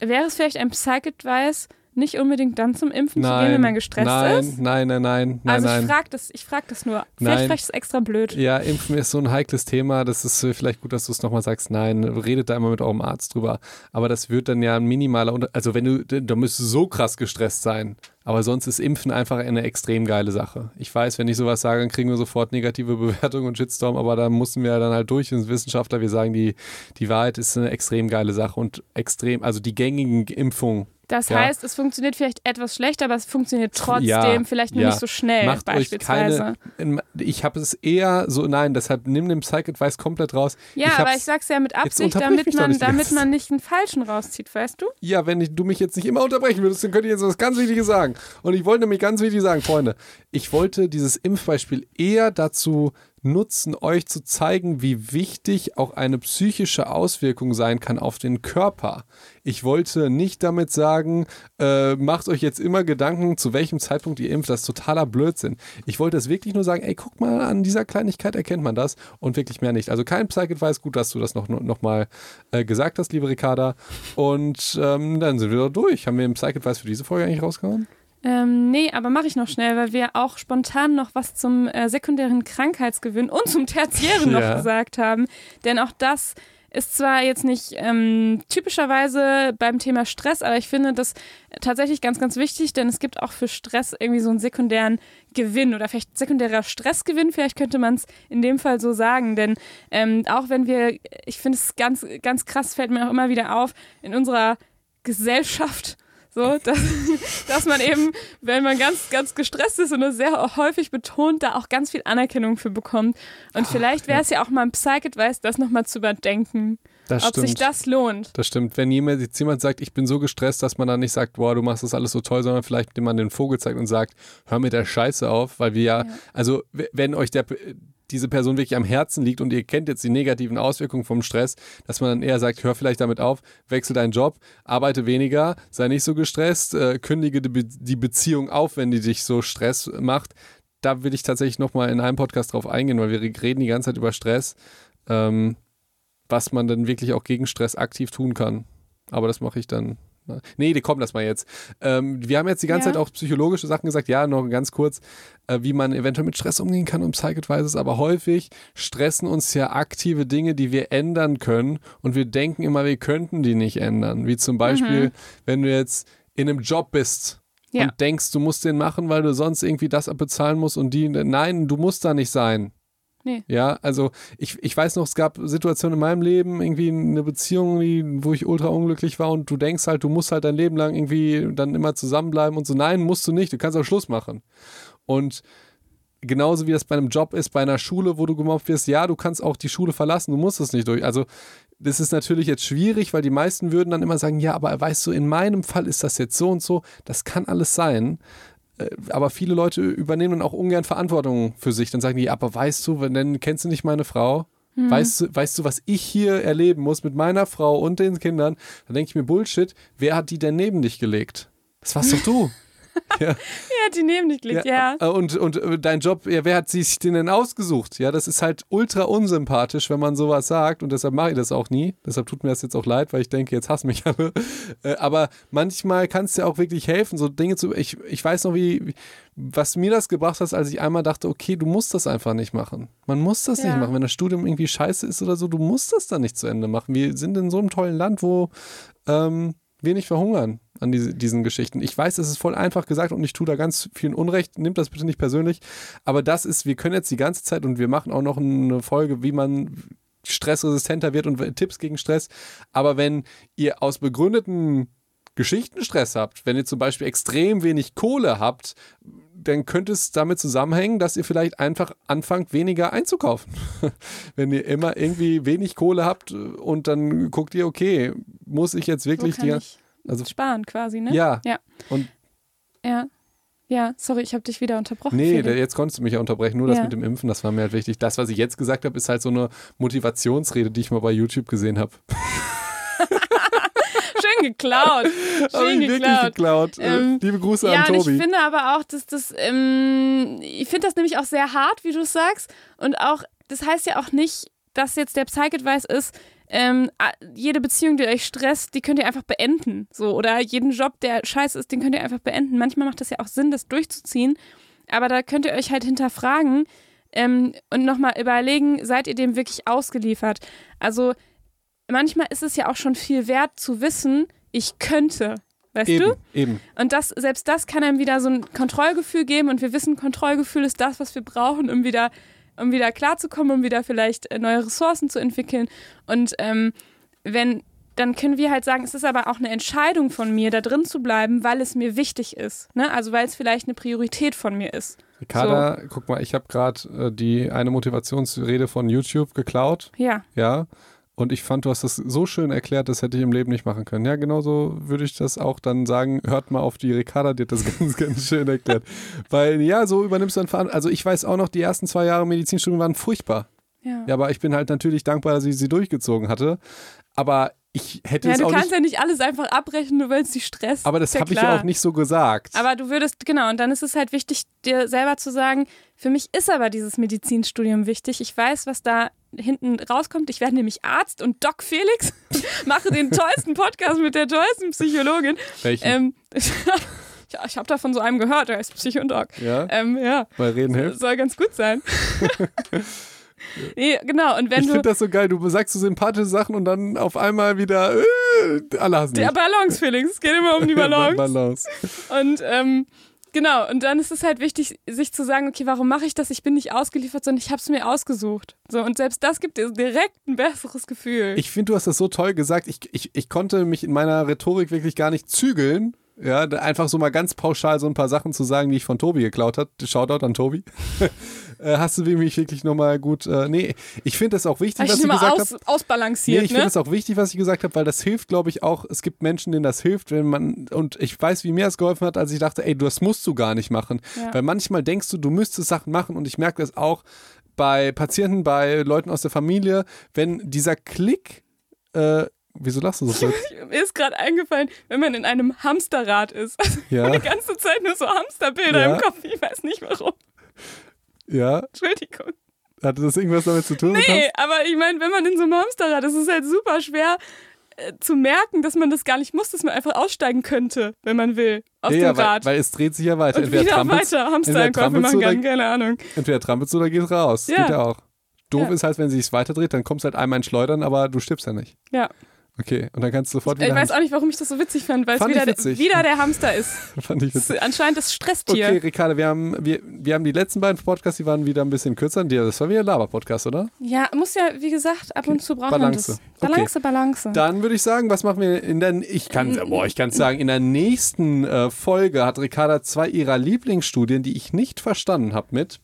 Wäre es vielleicht ein Psych-Advice, nicht unbedingt dann zum Impfen nein, zu gehen, wenn man gestresst nein, ist? Nein, nein, nein, nein, also nein. ich frage das, ich frag das nur. Vielleicht spreche ich es extra blöd. Ja, Impfen ist so ein heikles Thema. Das ist äh, vielleicht gut, dass du es nochmal sagst. Nein, redet da immer mit eurem Arzt drüber. Aber das wird dann ja ein minimaler Unter Also wenn du, da müsstest du so krass gestresst sein. Aber sonst ist Impfen einfach eine extrem geile Sache. Ich weiß, wenn ich sowas sage, dann kriegen wir sofort negative Bewertungen und Shitstorm, aber da müssen wir dann halt durch. Wir Wissenschaftler, wir sagen, die, die Wahrheit ist eine extrem geile Sache und extrem, also die gängigen Impfungen Das Ja. heißt, es funktioniert vielleicht etwas schlechter, aber es funktioniert trotzdem Ja, vielleicht nur ja. nicht so schnell Macht beispielsweise. keine. Ich habe es eher so, nein, deshalb nimm den Psych-Advice komplett raus. ja, ich aber ich sag's ja mit Absicht, damit man, damit man nicht einen falschen rauszieht, weißt du? Ja, wenn ich, du mich jetzt nicht immer unterbrechen würdest, dann könnte ich jetzt was ganz Wichtiges sagen. Und ich wollte nämlich ganz wichtig sagen, Freunde, ich wollte dieses Impfbeispiel eher dazu nutzen, euch zu zeigen, wie wichtig auch eine psychische Auswirkung sein kann auf den Körper. Ich wollte nicht damit sagen, äh, macht euch jetzt immer Gedanken, zu welchem Zeitpunkt ihr impft. Das ist totaler Blödsinn. Ich wollte es wirklich nur sagen, ey, guck mal, an dieser Kleinigkeit erkennt man das und wirklich mehr nicht. Also kein Psych-Advice, gut, dass du das noch, noch mal äh, gesagt hast, liebe Ricarda. Und ähm, dann sind wir doch durch. Haben wir einen Psych-Advice für diese Folge eigentlich rausgehauen? Ähm, nee, aber mache ich noch schnell, weil wir auch spontan noch was zum äh, sekundären Krankheitsgewinn und zum tertiären Ja. noch gesagt haben. Denn auch das ist zwar jetzt nicht ähm, typischerweise beim Thema Stress, aber ich finde das tatsächlich ganz, ganz wichtig, denn es gibt auch für Stress irgendwie so einen sekundären Gewinn oder vielleicht sekundärer Stressgewinn, vielleicht könnte man es in dem Fall so sagen. Denn ähm, auch wenn wir, ich finde es ganz, ganz krass, fällt mir auch immer wieder auf, in unserer Gesellschaft, so, dass, dass man eben, wenn man ganz, ganz gestresst ist und das sehr häufig betont, da auch ganz viel Anerkennung für bekommt. Und vielleicht wäre es ja auch mal ein Psych-Advice, das nochmal zu überdenken, Das ob sich das lohnt. Das stimmt. Wenn jemand, jetzt jemand sagt, ich bin so gestresst, dass man dann nicht sagt, boah, du machst das alles so toll, sondern vielleicht dem man den Vogel zeigt und sagt, hör mit der Scheiße auf, weil wir ja, Ja. also wenn euch der, diese Person wirklich am Herzen liegt und ihr kennt jetzt die negativen Auswirkungen vom Stress, dass man dann eher sagt, hör vielleicht damit auf, wechsel deinen Job, arbeite weniger, sei nicht so gestresst, äh, kündige die, Be die Beziehung auf, wenn die dich so Stress macht. Da will ich tatsächlich nochmal in einem Podcast drauf eingehen, weil wir reden die ganze Zeit über Stress. Ähm, was man dann wirklich auch gegen Stress aktiv tun kann. Aber das mache ich dann. Nee, komm, das mal jetzt. Ähm, wir haben jetzt die ganze Ja. Zeit auch psychologische Sachen gesagt. Ja, noch ganz kurz, äh, wie man eventuell mit Stress umgehen kann und Psych-Advices. Aber häufig stressen uns ja aktive Dinge, die wir ändern können. Und wir denken immer, wir könnten die nicht ändern. Wie zum Beispiel, wenn du jetzt in einem Job bist Ja. und denkst, du musst den machen, weil du sonst irgendwie das bezahlen musst und die. Nein, du musst da nicht sein. Nee. Ja, also ich, ich weiß noch, es gab Situationen in meinem Leben, irgendwie eine Beziehung, wo ich ultra unglücklich war und du denkst halt, du musst halt dein Leben lang irgendwie dann immer zusammenbleiben und so. Nein, musst du nicht, du kannst auch Schluss machen. Und genauso wie das bei einem Job ist, bei einer Schule, wo du gemobbt wirst, ja, du kannst auch die Schule verlassen, du musst es nicht durch. Also das ist natürlich jetzt schwierig, weil die meisten würden dann immer sagen, ja, aber weißt du, in meinem Fall ist das jetzt so und so, das kann alles sein. Äh, Aber viele Leute übernehmen dann auch ungern Verantwortung für sich. Dann sagen die, aber weißt du, wenn dann kennst du nicht meine Frau? Weißt, du, weißt du, was ich hier erleben muss mit meiner Frau und den Kindern? Dann denke ich mir, Bullshit, wer hat die denn neben dich gelegt? Das warst doch du. ja. Ja, die neben dich liegt, ja. äh, Und, und äh, dein Job, ja, wer hat sich den denn ausgesucht? Ja, das ist halt ultra unsympathisch, wenn man sowas sagt und deshalb mache ich das auch nie. Deshalb tut mir das jetzt auch leid, weil ich denke, jetzt hassen mich alle. Äh, Aber manchmal kann es dir auch wirklich helfen, so Dinge zu. Ich, ich weiß noch, wie, wie- was mir das gebracht hat, als ich einmal dachte, okay, du musst das einfach nicht machen. Man muss das Ja. nicht machen. Wenn das Studium irgendwie scheiße ist oder so, du musst das dann nicht zu Ende machen. Wir sind in so einem tollen Land, wo ähm, wir nicht verhungern an diese, diesen Geschichten. Ich weiß, es ist voll einfach gesagt und ich tue da ganz vielen Unrecht. Nimmt das bitte nicht persönlich. Aber das ist, wir können jetzt die ganze Zeit und wir machen auch noch eine Folge, wie man stressresistenter wird und Tipps gegen Stress. Aber wenn ihr aus begründeten Geschichten Stress habt, wenn ihr zum Beispiel extrem wenig Kohle habt, dann könnte es damit zusammenhängen, dass ihr vielleicht einfach anfangt, weniger einzukaufen. Wenn ihr immer irgendwie wenig Kohle habt und dann guckt ihr, okay, muss ich jetzt wirklich die. ich Also, sparen quasi, ne? ja. Ja. Und Ja. Ja, sorry, ich habe dich wieder unterbrochen. nee, Felix. jetzt konntest du mich ja unterbrechen. Nur das Ja. mit dem Impfen, das war mir halt wichtig. Das, was ich jetzt gesagt habe, ist halt so eine Motivationsrede, die ich mal bei YouTube gesehen habe. Schön geklaut. Schön ich wirklich geklaut. geklaut. Äh, Ähm, Liebe Grüße Ja, an und ich Tobi. finde aber auch, dass das, ähm, ich finde das nämlich auch sehr hart, wie du es sagst. Und auch, das heißt ja auch nicht, dass jetzt der Psych-Advice ist, ähm, jede Beziehung, die euch stresst, die könnt ihr einfach beenden. So, oder jeden Job, der scheiße ist, den könnt ihr einfach beenden. Manchmal macht das ja auch Sinn, das durchzuziehen. Aber da könnt ihr euch halt hinterfragen ähm, und nochmal überlegen, seid ihr dem wirklich ausgeliefert? Also manchmal ist es ja auch schon viel wert zu wissen, ich könnte. Weißt eben, du? eben. Und das, selbst das kann einem wieder so ein Kontrollgefühl geben und wir wissen, Kontrollgefühl ist das, was wir brauchen, um wieder, um wieder klarzukommen, um wieder vielleicht äh, neue Ressourcen zu entwickeln. Und ähm, wenn, dann können wir halt sagen, es ist aber auch eine Entscheidung von mir, da drin zu bleiben, weil es mir wichtig ist. Ne? Also weil es vielleicht eine Priorität von mir ist. Ricarda, guck mal, ich habe gerade äh, die eine Motivationsrede von YouTube geklaut. Ja. Ja. Und ich fand, du hast das so schön erklärt, das hätte ich im Leben nicht machen können. Ja, genauso würde ich das auch dann sagen. Hört mal auf die Ricarda, die hat das ganz, ganz schön erklärt. Weil, ja, so übernimmst du dann Verantwortung. Also ich weiß auch noch, die ersten zwei Jahre Medizinstudium waren furchtbar. Ja. Ja, aber ich bin halt natürlich dankbar, dass ich sie durchgezogen hatte. Aber ich hätte Ja, es du auch kannst nicht. ja nicht alles einfach abbrechen, nur weil es dich stresst. Aber das ja habe ich ja auch nicht so gesagt. Aber du würdest, genau, und dann ist es halt wichtig, dir selber zu sagen, für mich ist aber dieses Medizinstudium wichtig. Ich weiß, was da hinten rauskommt. Ich werde nämlich Arzt und Doc Felix, mache den tollsten Podcast mit der tollsten Psychologin. Welchen? Ähm, ja, ich habe da von so einem gehört, der heißt Psychodoc. ja, Ähm, ja, weil reden hilft. soll ganz gut sein. nee, genau, und wenn Ich finde das so geil. Du sagst so sympathische Sachen und dann auf einmal wieder äh, alle hassen Der. Balance, Felix. Es geht immer um die Balance. Balance. Und ähm, genau, und dann ist es halt wichtig, sich zu sagen, okay, warum mache ich das? Ich bin nicht ausgeliefert, sondern ich habe es mir ausgesucht. So, und selbst das gibt dir direkt ein besseres Gefühl. Ich finde, du hast das so toll gesagt. Ich, ich, ich konnte mich in meiner Rhetorik wirklich gar nicht zügeln. Ja, einfach so mal ganz pauschal so ein paar Sachen zu sagen, die ich von Tobi geklaut habe. Shoutout an Tobi. Äh, hast du mich wirklich nochmal gut. Äh, nee, ich finde das auch wichtig, Habe was ich ich gesagt aus, habe. Nee, ausbalanciert, ich finde ne? es auch wichtig, was ich gesagt habe, weil das hilft, glaube ich, auch. Es gibt Menschen, denen das hilft, wenn man, und ich weiß, wie mir es geholfen hat, als ich dachte, ey, das musst du gar nicht machen. Ja. Weil manchmal denkst du, du müsstest Sachen machen und ich merke das auch bei Patienten, bei Leuten aus der Familie, wenn dieser Klick, äh, wieso lachst du so? Mir ist gerade eingefallen, wenn man in einem Hamsterrad ist. Also Ja, die ganze Zeit nur so Hamsterbilder Ja. im Kopf. Ich weiß nicht warum. Ja. Entschuldigung. Hatte das irgendwas damit zu tun? Nee, aber ich meine, wenn man in so einem Hamsterrad ist, ist es halt super schwer äh, zu merken, dass man das gar nicht muss, dass man einfach aussteigen könnte, wenn man will, aus ja, ja, dem weil, Rad. weil es dreht sich ja weiter. und Entweder wieder weiter Hamstereinkäufe trampelst machen kann, oder- keine Ahnung. entweder trampelst du oder gehst raus. Ja. Geht ja auch. Doof Ja. ist halt, wenn sie sich weiterdreht, dann kommst du halt einmal in Schleudern, aber du stirbst ja nicht. Ja. Okay, und dann kannst du sofort Ich wieder. weiß auch nicht, warum ich das so witzig fand, weil es Fand ich wieder, witzig. wieder der Hamster ist. fand ich Das witzig. ist anscheinend das Stresstier. Okay, Ricardo, wir haben, wir, wir haben die letzten beiden Podcasts, die waren wieder ein bisschen kürzer. Das war wieder ein Laber-Podcast, oder? Ja, muss ja, wie gesagt, ab und zu braucht Balance. man das. Balance, Balance. Dann würde ich sagen, was machen wir in der, ich kann, boah, ich kann sagen, in der nächsten äh, Folge hat Ricarda zwei ihrer Lieblingsstudien, die ich nicht verstanden habe, mit.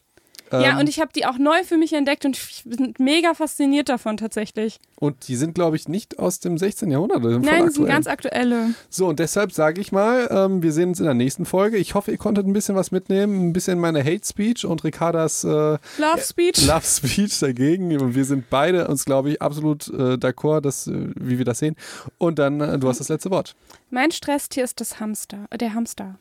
Ja, Ähm, und ich habe die auch neu für mich entdeckt und ich bin mega fasziniert davon tatsächlich. und die sind, glaube ich, nicht aus dem 16. Jahrhundert. die Nein, das sind ganz aktuelle. So, und deshalb sage ich mal, ähm, wir sehen uns in der nächsten Folge. Ich hoffe, ihr konntet ein bisschen was mitnehmen, ein bisschen meine Hate Speech und Ricardas äh, Love Speech. Love Speech dagegen. Und wir sind beide uns, glaube ich, absolut äh, d'accord, dass, äh, wie wir das sehen. Und dann, äh, du hast das letzte Wort. Mein Stresstier ist das Hamster, äh, der Hamster.